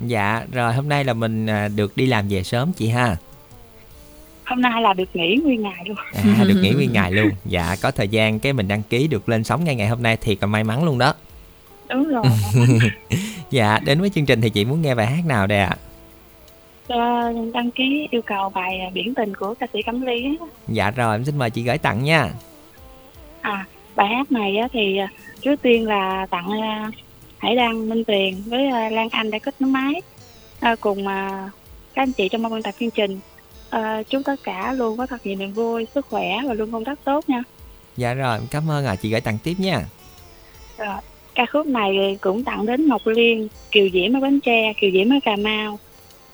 dạ rồi hôm nay là mình à, được đi làm về sớm chị ha? Hôm nay là được nghỉ nguyên ngày luôn. À được nghỉ nguyên [LAUGHS] ngày luôn. Dạ có thời gian cái mình đăng ký được lên sóng ngay ngày hôm nay thiệt là may mắn luôn đó. Đúng rồi. [LAUGHS] Dạ đến với chương trình thì chị muốn nghe bài hát nào đây ạ? Ờ, đăng ký yêu cầu bài ờ, biển tình của ca sĩ Cẩm Ly dạ rồi em xin mời chị gửi tặng nha. À, bài hát này á, thì à, trước tiên là tặng à, Hải Đăng, Minh Tuyền với à, Lan Anh đã kết nối máy à, cùng à, các anh chị trong ban biên tập chương trình. À, chúc tất cả luôn có thật nhiều niềm vui, sức khỏe và luôn công tác tốt nha. dạ rồi cảm ơn ạ chị gửi tặng tiếp nha Rồi, ca khúc này cũng tặng đến Ngọc Liên, Kiều Diễm ở Bến Tre, Kiều Diễm ở Cà Mau,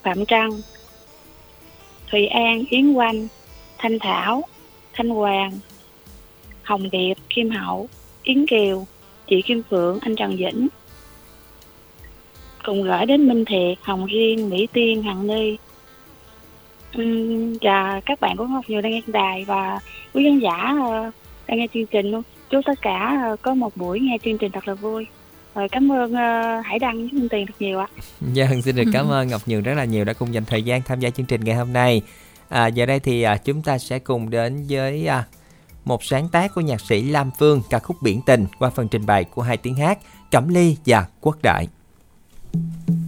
Phạm Trăng, Thùy An, Yến Oanh, Thanh Thảo, Thanh Hoàng, Hồng Điệp, Kim Hậu, Yến Kiều, chị Kim Phượng, anh Trần Vĩnh. Cùng gửi đến Minh Thiệt, Hồng Riêng, Mỹ Tiên, Hằng Ni. Uhm, và các bạn của Ngọc Nhiều đang nghe đài và quý khán giả ờ, đang nghe chương trình luôn chúc tất cả ờ, có một buổi nghe chương trình thật là vui rồi cảm ơn uh, Hải Đăng với Minh Tiền thật nhiều ạ [LAUGHS] dạ, Vâng, xin được cảm ơn Ngọc Nhường rất là nhiều đã cùng dành thời gian tham gia chương trình ngày hôm nay. À, giờ đây thì à, chúng ta sẽ cùng đến với à, một sáng tác của nhạc sĩ Lam Phương ca khúc Biển Tình qua phần trình bày của hai tiếng hát Cẩm Ly và Quốc Đại. nằm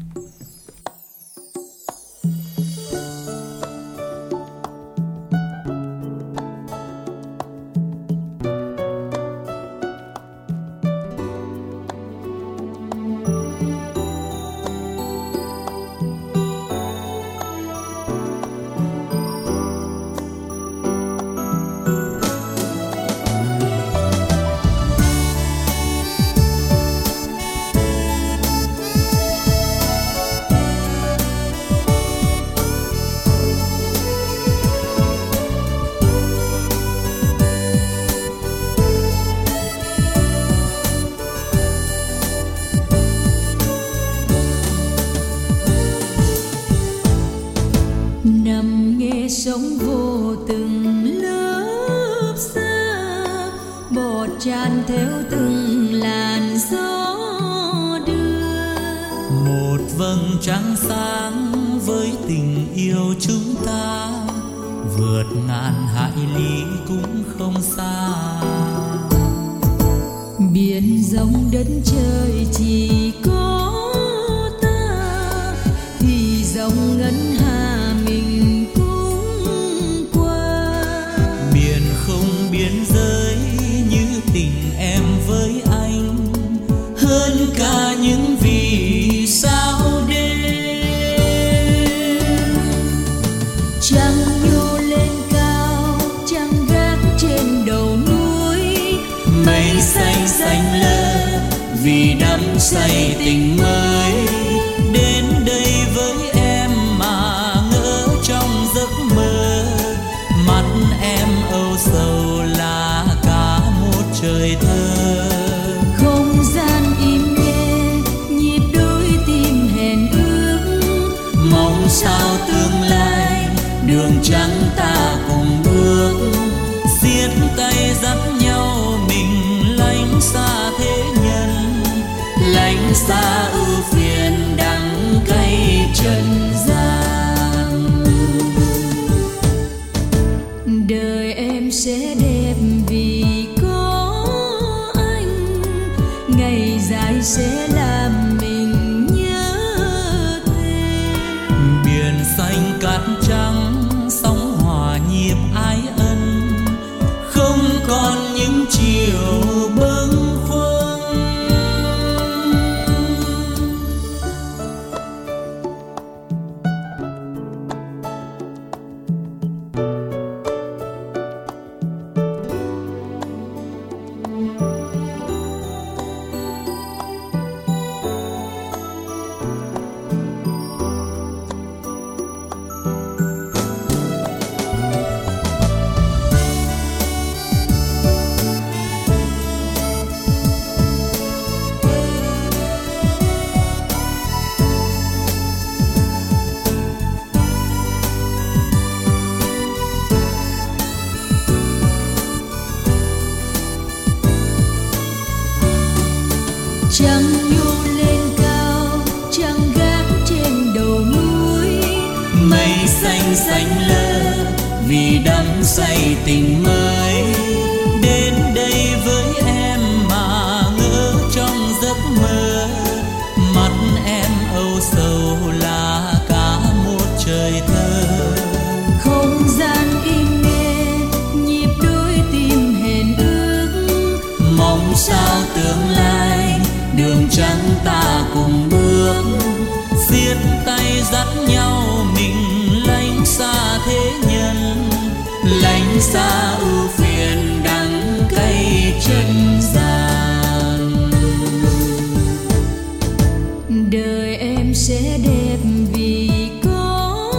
đời em sẽ đẹp vì có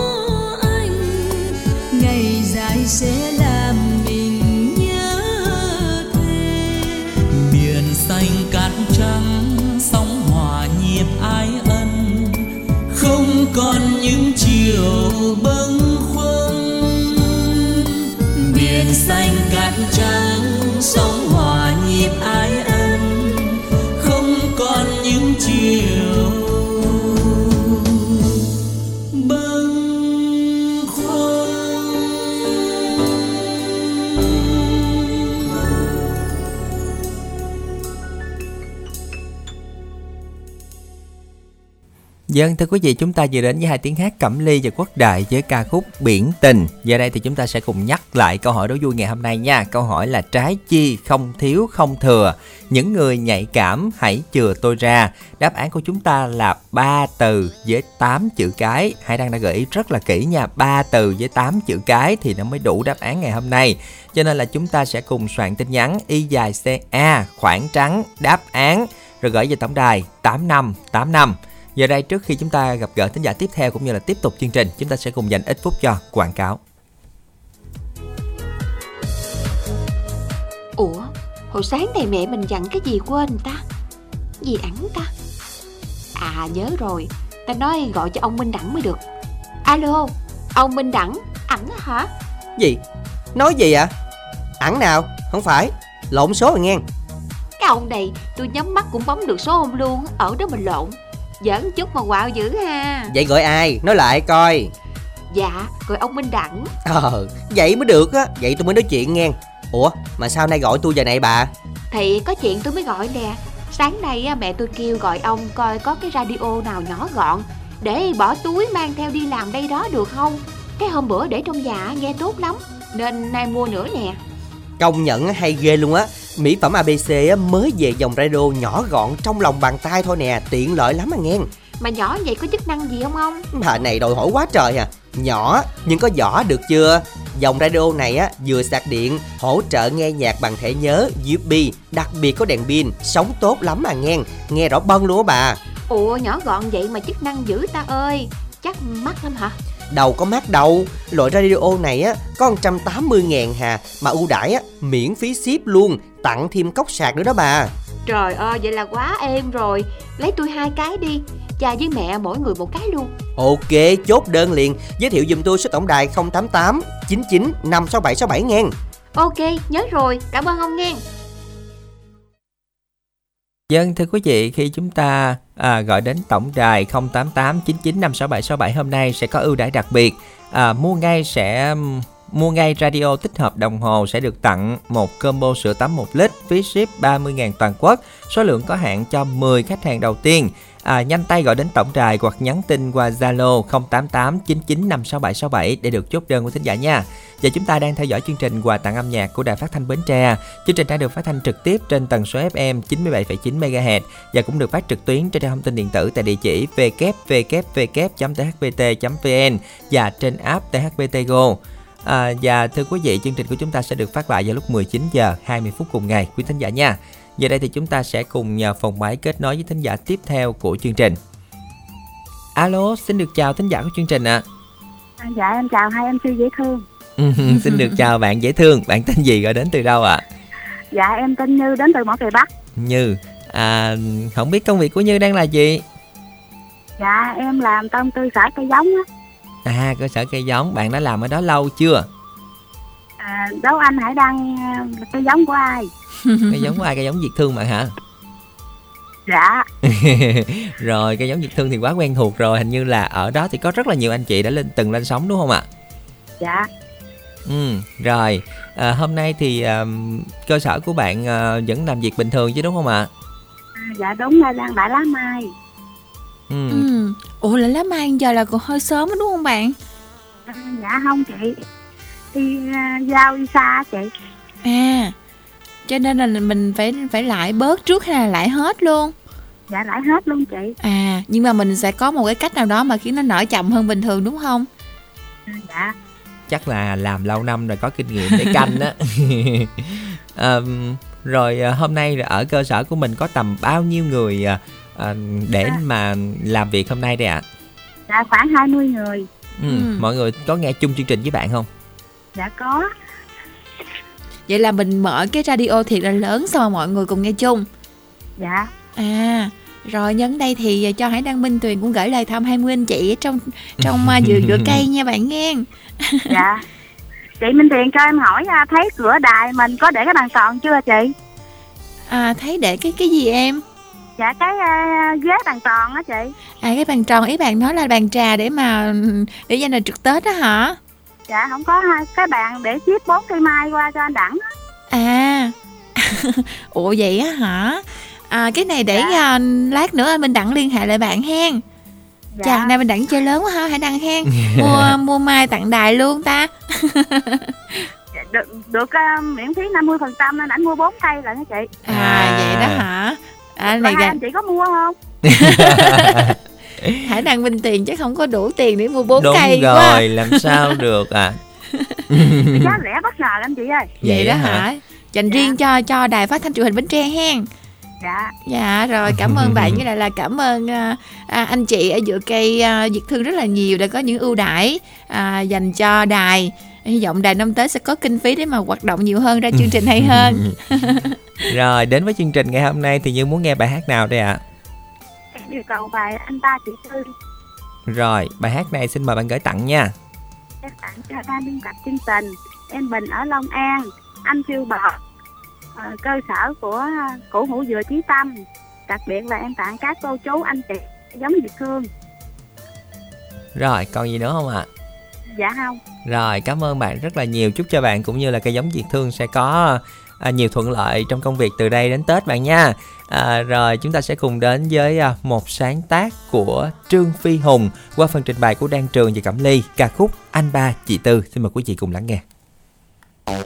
anh. Ngày dài sẽ làm mình nhớ thêm. Biển xanh cát trắng, sóng hòa nhịp ái ân. Không còn những chiều bâng khuâng. Biển xanh cát trắng. Dân thưa quý vị, chúng ta vừa đến với hai tiếng hát Cẩm Ly và Quốc Đại với ca khúc Biển Tình. Giờ đây thì chúng ta sẽ cùng nhắc lại câu hỏi đố vui ngày hôm nay nha. Câu hỏi là trái chi không thiếu không thừa. Những người nhạy cảm hãy chừa tôi ra. Đáp án của chúng ta là ba từ với 8 chữ cái. Hải Đăng đã gợi ý rất là kỹ nha. ba từ với 8 chữ cái thì nó mới đủ đáp án ngày hôm nay. Cho nên là chúng ta sẽ cùng soạn tin nhắn y dài CA khoảng trắng đáp án rồi gửi về tổng đài 8585. Giờ đây trước khi chúng ta gặp gỡ thính giả tiếp theo cũng như là tiếp tục chương trình, chúng ta sẽ cùng dành ít phút cho quảng cáo. Ủa, hồi sáng này mẹ mình dặn cái gì quên ta? Gì ẵn ta? À nhớ rồi, ta nói gọi cho ông Minh Đẳng mới được. Alo, ông Minh Đẳng, ẵn á hả? Gì? Nói gì ạ? Ẵn nào? Không phải Lộn số rồi nghe Cái ông này, tôi nhắm mắt cũng bấm được số ông luôn, ở đó mình lộn. Giỡn chút mà quạo dữ ha. Vậy gọi ai? Nói lại coi Dạ, gọi ông Minh Đẳng. Ờ Vậy mới được á Vậy tôi mới nói chuyện nghe Ủa mà sao nay gọi tôi giờ này bà Thì có chuyện tôi mới gọi nè. Sáng nay á, mẹ tôi kêu gọi ông coi có cái radio nào nhỏ gọn để bỏ túi mang theo đi làm đây đó được không? Cái hôm bữa để trong nhà nghe tốt lắm nên nay mua nữa nè. Công nhận hay ghê luôn á. Mỹ phẩm ABC mới về dòng radio nhỏ gọn trong lòng bàn tay thôi nè Tiện lợi lắm à nghe. Mà nhỏ vậy có chức năng gì không ông? Bà này đòi hỏi quá trời à. Nhỏ nhưng có vỏ được chưa? Dòng radio này á vừa sạc điện Hỗ trợ nghe nhạc bằng thẻ nhớ USB Đặc biệt có đèn pin Sống tốt lắm à nghe. Nghe rõ bân luôn á bà. Ủa nhỏ gọn vậy mà chức năng dữ ta ơi. Chắc mắc lắm hả? Đâu có mát đâu Loại radio này á có 180 ngàn hà Mà ưu đãi á miễn phí ship luôn Tặng thêm cốc sạc nữa đó bà Trời ơi vậy là quá êm rồi Lấy tôi hai cái đi Cha với mẹ mỗi người một cái luôn Ok, chốt đơn liền. Giới thiệu dùm tôi số tổng đài 088 99 56767 nghe. Ok, nhớ rồi, cảm ơn ông nghe. Dân thưa quý vị, khi chúng ta à, gọi đến tổng đài 088 99 56767 hôm nay sẽ có ưu đãi đặc biệt. À, mua ngay sẽ mua ngay radio tích hợp đồng hồ sẽ được tặng một combo sữa tắm 1 lít phí ship 30.000 toàn quốc. Số lượng có hạn cho 10 khách hàng đầu tiên. À, nhanh tay gọi đến tổng đài hoặc nhắn tin qua Zalo 088 99 56767 để được chốt đơn của thính giả nha. Và chúng ta đang theo dõi chương trình quà tặng âm nhạc của Đài Phát thanh Bến Tre. Chương trình đang được phát thanh trực tiếp trên tần số FM 97,9 MHz và cũng được phát trực tuyến trên trang thông tin điện tử tại địa chỉ www.thbt.vn và trên app THBT Go. À, và thưa quý vị, chương trình của chúng ta sẽ được phát lại vào lúc 19 giờ 20 phút cùng ngày quý thính giả nha. Giờ đây thì chúng ta sẽ cùng nhờ phòng máy kết nối với thính giả tiếp theo của chương trình. Alo, xin được chào thính giả của chương trình ạ. À, dạ em chào hai MC dễ thương. xin được chào bạn dễ thương. Bạn tên gì gọi đến từ đâu ạ? Dạ em tên Như đến từ Mỏ Cày Bắc. Như, à, không biết công việc của Như đang là gì? Dạ em làm tâm tư sở cây giống á. À, cơ sở cây giống, bạn đã làm ở đó lâu chưa? À, đố anh hãy đăng à, cây giống của ai? Cây giống ai? Cây giống Việt Thương bạn hả? Dạ [LAUGHS] rồi cây giống Việt Thương thì quá quen thuộc rồi Hình như là ở đó thì có rất là nhiều anh chị đã lên từng lên sóng đúng không ạ? Dạ Ừ, rồi à, hôm nay thì à, cơ sở của bạn à, vẫn làm việc bình thường chứ đúng không ạ? à, Dạ đúng là đang đại lá mai Ừ. Ừ. Ủa là lá mai giờ là còn hơi sớm đó, đúng không bạn? à, Dạ không chị Đi à, giao đi xa chị À, cho nên là mình phải phải lại bớt trước hay là lại hết luôn? Dạ lại hết luôn chị À, nhưng mà mình sẽ có một cái cách nào đó mà khiến nó nở chậm hơn bình thường đúng không? à, Dạ Chắc là làm lâu năm rồi có kinh nghiệm để canh á. [LAUGHS] à, rồi à, hôm nay ở cơ sở của mình có tầm bao nhiêu người à, à, để À. mà làm việc hôm nay đây ạ? Dạ khoảng 20 người Ừ, Ừ. Mọi người có nghe chung chương trình với bạn không? Dạ có Vậy là mình mở cái radio thiệt là lớn xong rồi mọi người cùng nghe chung. Dạ À, rồi nhân đây thì cho Hải Đăng Minh Tuyền cũng gửi lời thăm 20 anh chị trong trong uh, dừa dừa cây nha bạn nghe. [LAUGHS] Dạ Chị Minh Tiền cho em hỏi à, thấy cửa đài mình có để cái bàn tròn chưa chị? À thấy để cái cái gì em? Dạ cái à, ghế bàn tròn á chị À cái bàn tròn ý bạn nói là bàn trà để mà để dành là trực Tết đó hả? Dạ không có hai cái bàn để ship bốn cây mai qua cho anh Đẳng á. À. [LAUGHS] Ủa vậy á hả? À cái này để à, lát nữa anh Minh Đặng liên hệ lại bạn hen. Dạ. Chà, nay mình đặng chơi lớn quá ha, hãy đăng hen. [LAUGHS] mua mua mai tặng đài luôn ta. [LAUGHS] Dạ, được, được à, miễn phí 50% nên ảnh mua bốn cây là đó chị À, vậy đó hả? À này hai gà, anh chị có mua không? Hải đăng Minh tiền chắc không có đủ tiền để mua bốn Đúng cây rồi, quá. làm sao được à? Giá rẻ bất ngờ lắm chị ơi Vậy đó hả? Dành riêng cho cho đài phát thanh truyền hình Bến Tre hen. Dạ Dạ rồi cảm ơn bạn với lại là cảm ơn à, à, anh chị ở giữa cây à, Việt Thương rất là nhiều đã có những ưu đãi à, dành cho đài. Hy vọng đài năm Tết sẽ có kinh phí để mà hoạt động nhiều hơn ra chương trình hay hơn. [LAUGHS] Rồi, đến với chương trình ngày hôm nay thì Như muốn nghe bài hát nào đây ạ? Em yêu cầu bài anh ta chị Tư Rồi, bài hát này xin mời bạn gửi tặng nha. Em tặng cho ban biên tập chương trình Em Bình ở Long An Anh Phiêu Bọt ờ, Cơ sở của cổ hữu dừa Chí Tâm Đặc biệt là em tặng các cô chú anh chị giống Việt Thương Rồi, còn gì nữa không ạ? Dạ không Rồi, cảm ơn bạn rất là nhiều. Chúc cho bạn cũng như là cây giống Việt Thương sẽ có à, nhiều thuận lợi trong công việc từ đây đến Tết bạn nha. À, rồi chúng ta sẽ cùng đến với à, một sáng tác của Trương Phi Hùng qua phần trình bày của Đan Trường và Cẩm Ly ca khúc Anh Ba Chị Tư. Xin mời quý vị cùng lắng nghe. Anh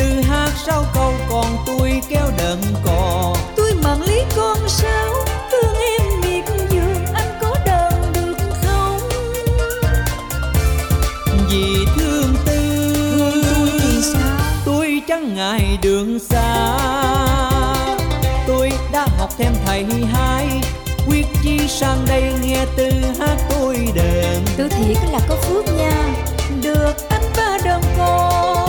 từ hát sao câu còn tôi kéo đờn cò. Tôi mặn lý con sao Thương em miệt vườn Anh có đờn được không? Vì thương tư Tôi chẳng ngại đường xa. Tôi đã học thêm thầy hai quyết chi sang đây nghe từ hát tôi đờn. Tôi thiệt là có phước nha Được anh ba đờn con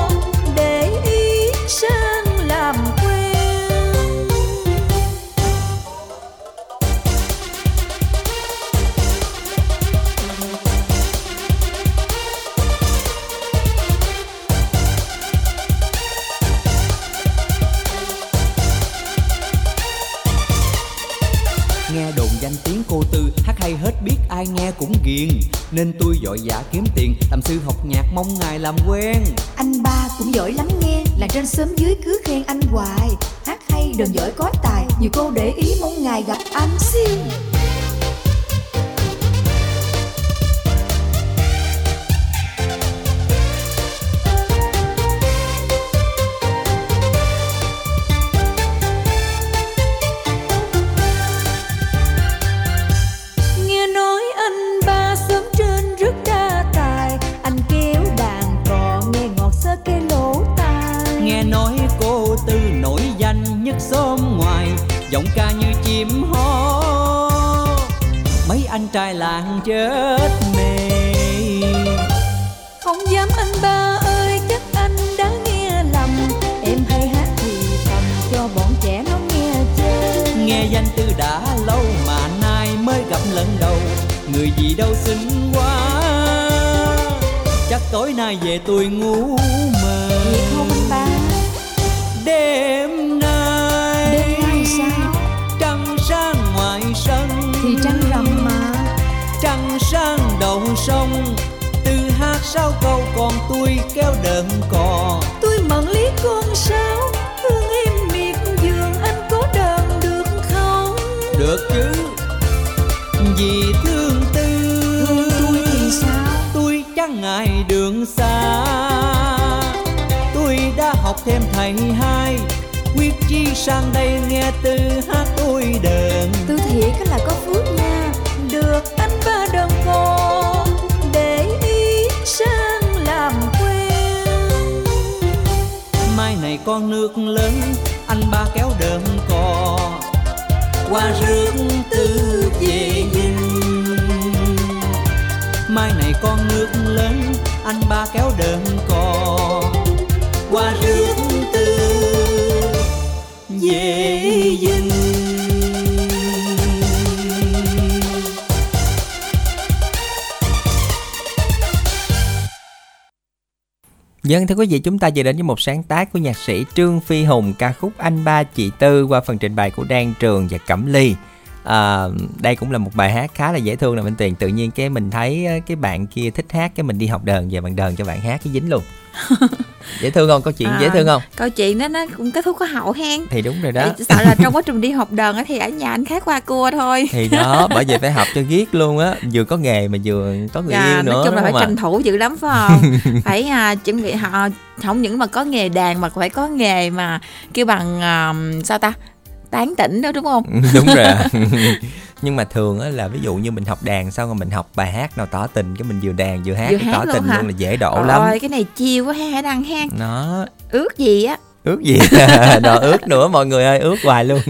danh tư hát hay hết biết ai nghe cũng ghiền. Nên tôi vội vã kiếm tiền, làm sư học nhạc mong ngài làm quen. Anh ba cũng giỏi lắm nghe, Là trên sớm dưới cứ khen anh hoài. Hát hay đờn giỏi có tài, Nhiều cô để ý mong ngài gặp anh xin trai làng chết mê. Không dám anh ba ơi chắc anh đã nghe lầm. Em hay hát thì thầm cho bọn trẻ nó nghe chơi nghe danh từ đã lâu mà nay mới gặp lần đầu. Người gì đâu xinh quá. Chắc tối nay về tôi ngủ mơ. Không anh ba? Đêm nay Đêm nay sao? trăng sáng ngoài sân. Thì trăng rằm mà sáng đầu sông. Từ hát sao câu còn tôi kéo đờn cò. Tôi mận lý con sao? Thương em miệt vườn anh có đờn được không? Được chứ. Vì thương tư. Thương tôi thì sao? Tôi chẳng ngại đường xa. Tôi đã học thêm thầy hai. Quyết chi sang đây nghe từ hát tôi đờn. Tôi thiệt là có phước nha con nước lớn, anh ba kéo đờn cò qua rước tư về nhìn. mai này con nước lớn, anh ba kéo đờn cò Dân thưa quý vị, chúng ta vừa đến với một sáng tác của nhạc sĩ Trương Phi Hùng ca khúc Anh Ba Chị Tư qua phần trình bày của Đan Trường và Cẩm Ly. À, đây cũng là một bài hát khá là dễ thương nè Minh Tiền Tự nhiên cái mình thấy cái bạn kia thích hát Cái mình đi học đờn về bạn đờn cho bạn hát cái dính luôn. [LAUGHS] Dễ thương không? Câu chuyện À. dễ thương không? câu chuyện đó nó cũng kết thúc có hậu hen. Thì đúng rồi đó. Thì sợ là trong quá trình đi học đờn á thì ở nhà anh khác qua cua thôi. Thì đó, bởi vì phải học cho ghét luôn á. Vừa có nghề mà vừa có người Dạ, yêu nữa nói chung là phải tranh thủ dữ lắm phải không? [LAUGHS] Phải à, chuẩn bị họ không những mà có nghề đàn mà phải có nghề mà kêu bằng à, sao ta tán tỉnh đó đúng không? [LAUGHS] Đúng rồi [LAUGHS] nhưng mà thường á là ví dụ như mình học đàn xong rồi mình học bài hát nào tỏ tình cái mình vừa đàn vừa hát Vừa hát tỏ luôn tình hả? luôn là dễ đổ Trời lắm. cái này chiêu quá ha hả đăng ha nó ước gì á. Ước gì? [LAUGHS] Đò ước nữa mọi người ơi ước hoài luôn.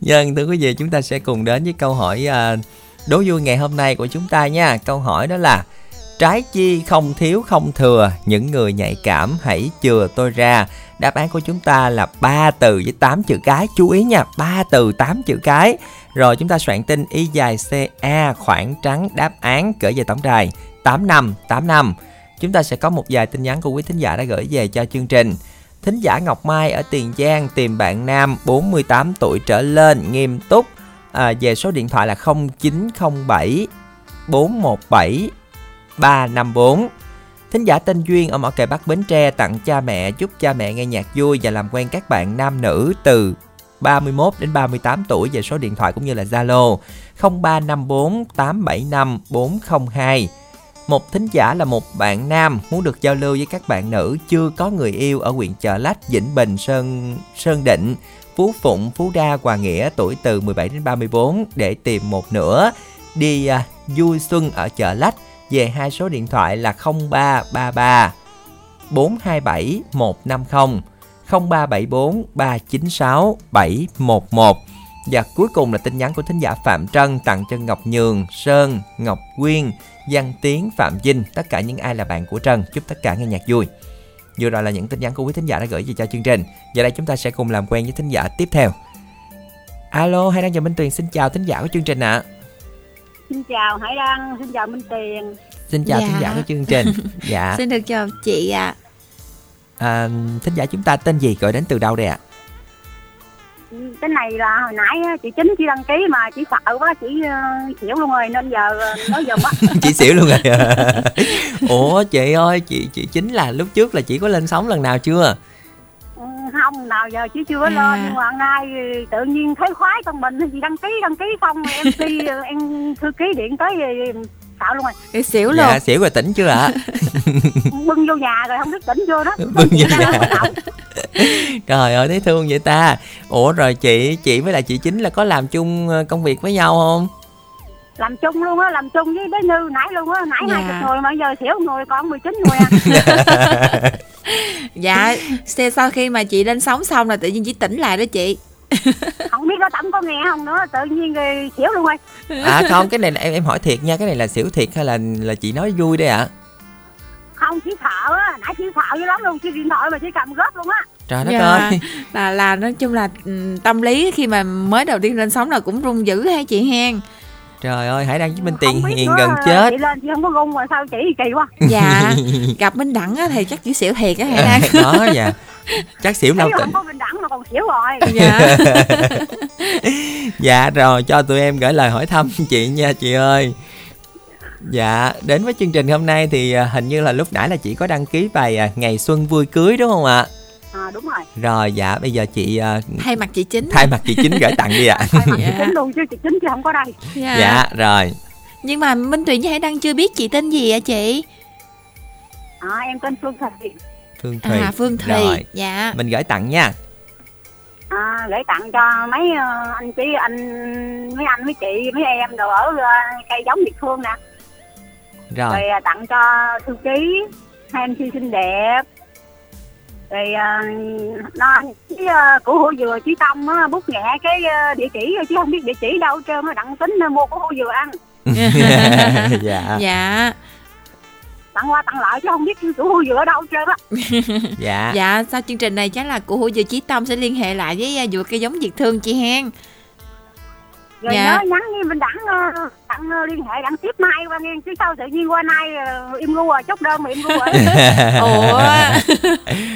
Dân thưa quý vị chúng ta sẽ cùng đến với câu hỏi à, đố vui ngày hôm nay của chúng ta nha. Câu hỏi đó là trái chi không thiếu không thừa những người nhạy cảm hãy chừa tôi ra đáp án của chúng ta là ba từ với 8 chữ cái. Chú ý nha ba từ 8 chữ cái. Rồi chúng ta soạn tin y dài ca khoảng trắng. Đáp án gửi về tổng đài. 8585 chúng ta sẽ có một vài tin nhắn của quý thính giả đã gửi về cho chương trình. Thính giả Ngọc Mai ở Tiền Giang tìm bạn nam 48 tuổi trở lên nghiêm túc. À, về số điện thoại là 0907 417 354. Thính giả tên Duyên ở Mỏ Cày Bắc Bến Tre tặng cha mẹ chúc cha mẹ nghe nhạc vui và làm quen các bạn nam nữ từ 31 đến 38 tuổi về số điện thoại cũng như là Zalo 0354 875 402. Một thính giả là một bạn nam muốn được giao lưu với các bạn nữ chưa có người yêu ở huyện Chợ Lách, Vĩnh Bình, Sơn Sơn Định, Phú Phụng, Phú Đa, Hòa Nghĩa tuổi từ 17 đến 34 để tìm một nửa đi à, vui xuân ở Chợ Lách về hai số điện thoại là 0333 427 150 0374 396 711 và cuối cùng là tin nhắn của thính giả Phạm Trân tặng cho Ngọc Nhường, Sơn, Ngọc Quyên, Văn Tiến, Phạm Vinh, tất cả những ai là bạn của Trân. Chúc tất cả nghe nhạc vui. Vừa rồi là những tin nhắn của quý thính giả đã gửi về cho chương trình. Giờ đây chúng ta sẽ cùng làm quen với thính giả tiếp theo. Alo, hai đang chào Minh Tuyền xin chào thính giả của chương trình ạ. Xin chào Hải Đăng, xin chào Minh Tiền. Xin chào Dạ. thính giả của chương trình. [LAUGHS] Dạ. Xin được chào chị ạ. À, thính giả chúng ta tên gì gọi đến từ đâu đây ạ? Cái này là hồi nãy á, chị chính chị đăng ký mà chị sợ quá chị uh, xỉu luôn rồi nên giờ ờ, nói giùm á. [LAUGHS] chị xỉu luôn rồi [LAUGHS] ủa chị ơi chị chị chính là lúc trước là chị có lên sóng lần nào chưa không nào giờ chị chưa có À. lên nhưng mà nay tự nhiên thấy khoái trong mình thì đăng ký đăng ký xong MC ờ, [LAUGHS] em thư ký điện tới thì sợ luôn rồi Cái xỉu luôn. dạ xỉu rồi tỉnh chưa ạ [LAUGHS] bưng vô nhà rồi không biết tỉnh vô đó [LAUGHS] Bưng vô nhà. trời ơi thấy thương vậy ta ủa rồi chị chị với lại chị chính là có làm chung ờ, công việc với nhau không làm chung luôn á làm chung với bé như nãy luôn á nãy Dạ. hai chục người mà giờ xỉu người còn 19 người à [LAUGHS] Dạ, xe sau khi mà chị lên sóng xong là tự nhiên chị tỉnh lại đó chị. [LAUGHS] không biết có tẩm có nghe không nữa tự nhiên rồi xỉu luôn rồi à không cái này là em em hỏi thiệt nha cái này là xỉu thiệt hay là là chị nói vui đây ạ không chỉ sợ á nãy chỉ sợ dữ lắm luôn chỉ điện thoại mà chỉ cầm gấp luôn á trời đất Dạ, ơi là là nói chung là ừ, tâm lý khi mà mới đầu tiên lên sóng là cũng run dữ ha chị hen. Trời ơi hãy đăng với minh tiền hiền gần chết. chị lên chị không có gung mà sao chỉ kỳ quá. [LAUGHS] Dạ, [LAUGHS] gặp Minh Đẳng á thì chắc chỉ xỉu thiệt á hả Đăng. [LAUGHS] đó dạ. Chắc xỉu lâu thấy tỉnh không có bình đẳng mà còn xỉu rồi. Dạ. dạ rồi cho tụi em gửi lời hỏi thăm chị nha chị ơi. Dạ đến với chương trình hôm nay thì à, hình như là lúc nãy là chị có đăng ký bài à, ngày xuân vui cưới đúng không ạ à đúng rồi rồi dạ bây giờ chị à, Thay mặt chị chính. thay mặt chị chính gửi tặng đi ạ thay mặt chị [LAUGHS] Dạ. chính luôn chứ chị chính chị không có đây Dạ. dạ rồi Nhưng mà Minh Tuyền với Hải Đăng chưa biết chị tên gì hả chị? à, em tên Phương Thùy Phương Thùy À Phương Thùy. rồi Dạ. mình gửi tặng nha à, gửi tặng cho mấy ờ, anh chị anh mấy anh mấy chị mấy em đồ ở cây giống Việt Phương nè rồi rồi à, tặng cho thư ký hai MC xinh đẹp rồi uh, nó với uh, của hủ dừa chí tâm á bút nhẹ cái ờ, địa chỉ rồi chứ không biết địa chỉ đâu trơn á đặng tính mua của hủ dừa ăn [LAUGHS] dạ Dạ. tặng qua tặng lại chứ không biết của hủ dừa ở đâu trơn á [LAUGHS] dạ Dạ, sau chương trình này chắc là của Hữu Dừa Chí Tâm sẽ liên hệ lại với à, dừa cây giống Việt Thương chị hen. Rồi Dạ. nhớ nhắn với bên đặng ờ, đặng ờ, liên hệ đặng tiếp mai qua nghe chứ sao tự nhiên qua nay ờ, im gu rồi chốt đơn mà im gu [LAUGHS] [LAUGHS] rồi. Ủa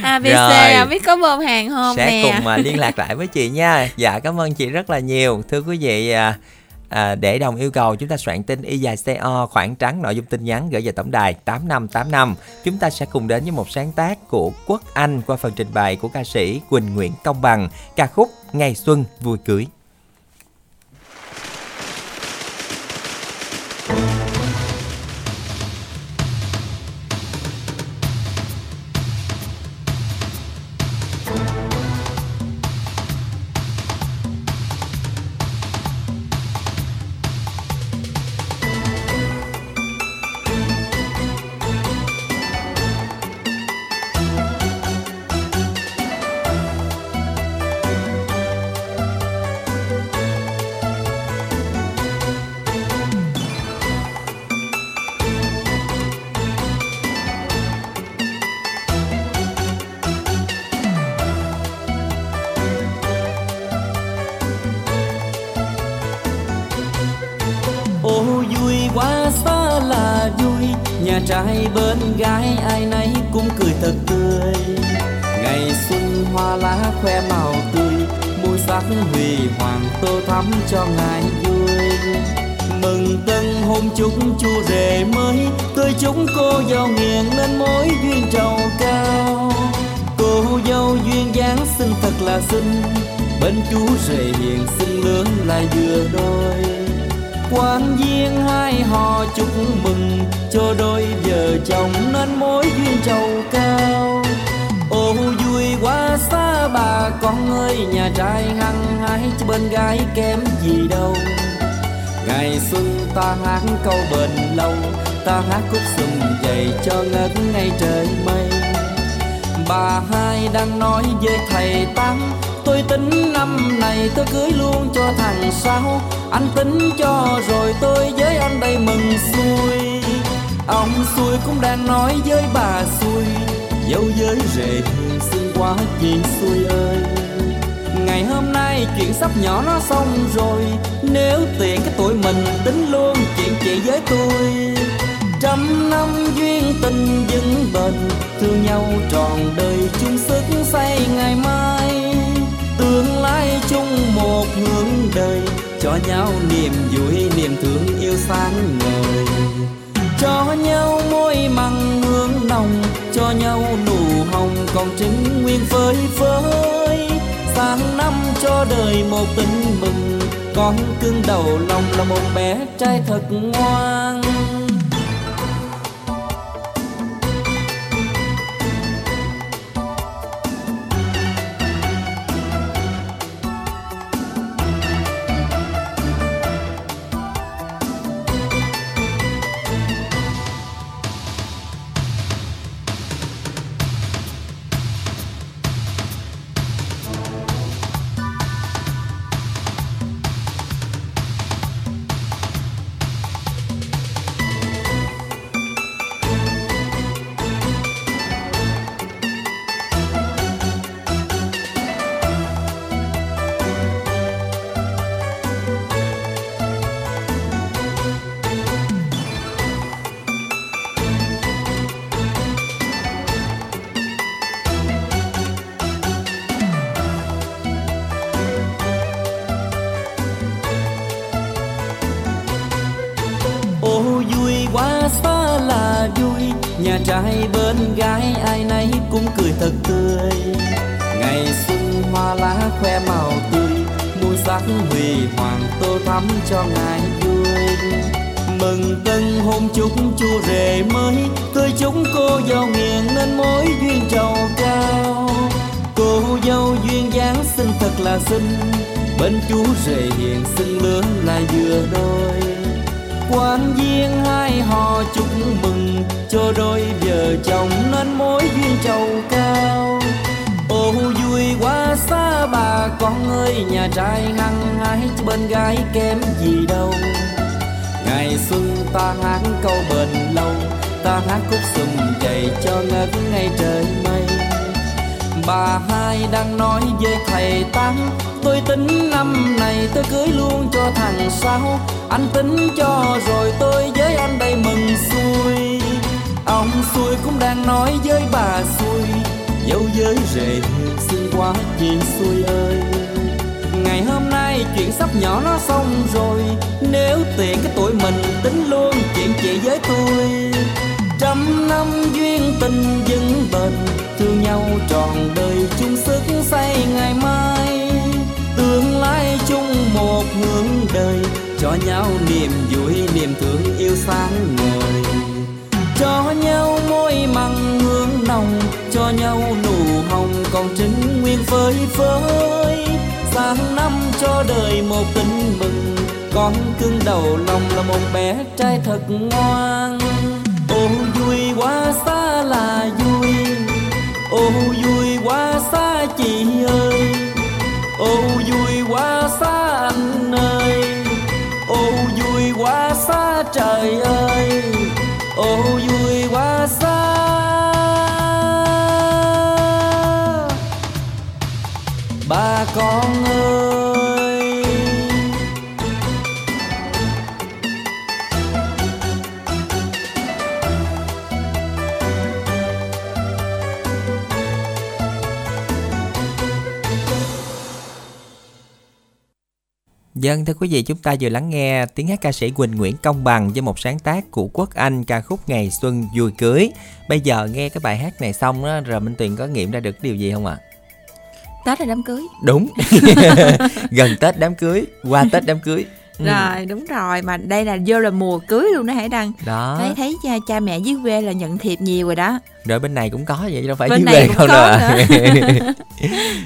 ABC Rồi. à, biết có bơm hàng không sẽ nè? cùng mà liên lạc [LAUGHS] lại với chị nha. Dạ cảm ơn chị rất là nhiều. Thưa quý vị à, à, để đồng yêu cầu chúng ta soạn tin y dài co khoảng trắng nội dung tin nhắn gửi về tổng đài 8585 chúng ta sẽ cùng đến với một sáng tác của Quốc Anh qua phần trình bày của ca sĩ Quỳnh Nguyễn Công Bằng. Ca khúc Ngày Xuân Vui Cưới Bên gái ai nấy cũng cười thật tươi. Ngày xuân hoa lá khoe màu tươi Mùi sắc huy hoàng tô thắm cho ngày vui. Mừng tân hôn chúc chu rể mới Tươi chúng cô dâu nghiền nên mối duyên trầu cao. Cô dâu duyên dáng xinh thật là xinh, Bên chú rể hiền xinh lớn là vừa đôi quan viên hai họ chúc mừng, cho đôi vợ chồng nên mối duyên trầu cao. Ô vui quá xa bà con ơi, nhà trai hăng hái chứ bên gái kém gì đâu. Ngày xuân ta hát câu bền lâu, ta hát khúc sùng chạy cho ngất ngay trời mây bà hai đang nói với thầy tám, tôi tính năm này tôi cưới luôn cho thằng sáu. Anh tính cho rồi tôi với anh đây mừng xuôi. Ông xuôi cũng đang nói với bà xuôi dâu giới rể xin quá chị xuôi ơi. Ngày hôm nay chuyện sắp nhỏ nó xong rồi, nếu tiện cái tuổi mình tính luôn chuyện chị với tôi. Trăm năm duyên tình vững bền nhau trọn đời chung sức xây ngày mai. Tương lai chung một hướng đời, cho nhau niềm vui, niềm thương yêu sáng ngời. Cho nhau môi mặn hương nồng, cho nhau nụ hồng còn trứng nguyên phơi phới. Sang năm cho đời một tình mừng con cưng đầu lòng là một bé trai thật ngoan. Ô vui quá xa chị ơi. Ô vui quá xa anh ơi. Ô vui quá xa trời ơi. Dân thưa quý vị, chúng ta vừa lắng nghe tiếng hát ca sĩ Quỳnh Nguyễn Công Bằng với một sáng tác của Quốc Anh ca khúc Ngày Xuân Vui Cưới. Bây giờ nghe cái bài hát này xong đó, rồi Minh Tuyền có nghiệm ra được điều gì không ạ? Tết là đám cưới. Đúng. [LAUGHS] Gần Tết đám cưới, qua Tết đám cưới. Ừ. Rồi đúng rồi mà đây là vô là mùa cưới luôn đó Hải Đăng. Đó. Thấy thấy cha, cha mẹ dưới quê là nhận thiệp nhiều rồi đó. Rồi bên này cũng có vậy chứ đâu phải Bên dưới này quê cũng không có đâu [LAUGHS] [LAUGHS] à. nữa.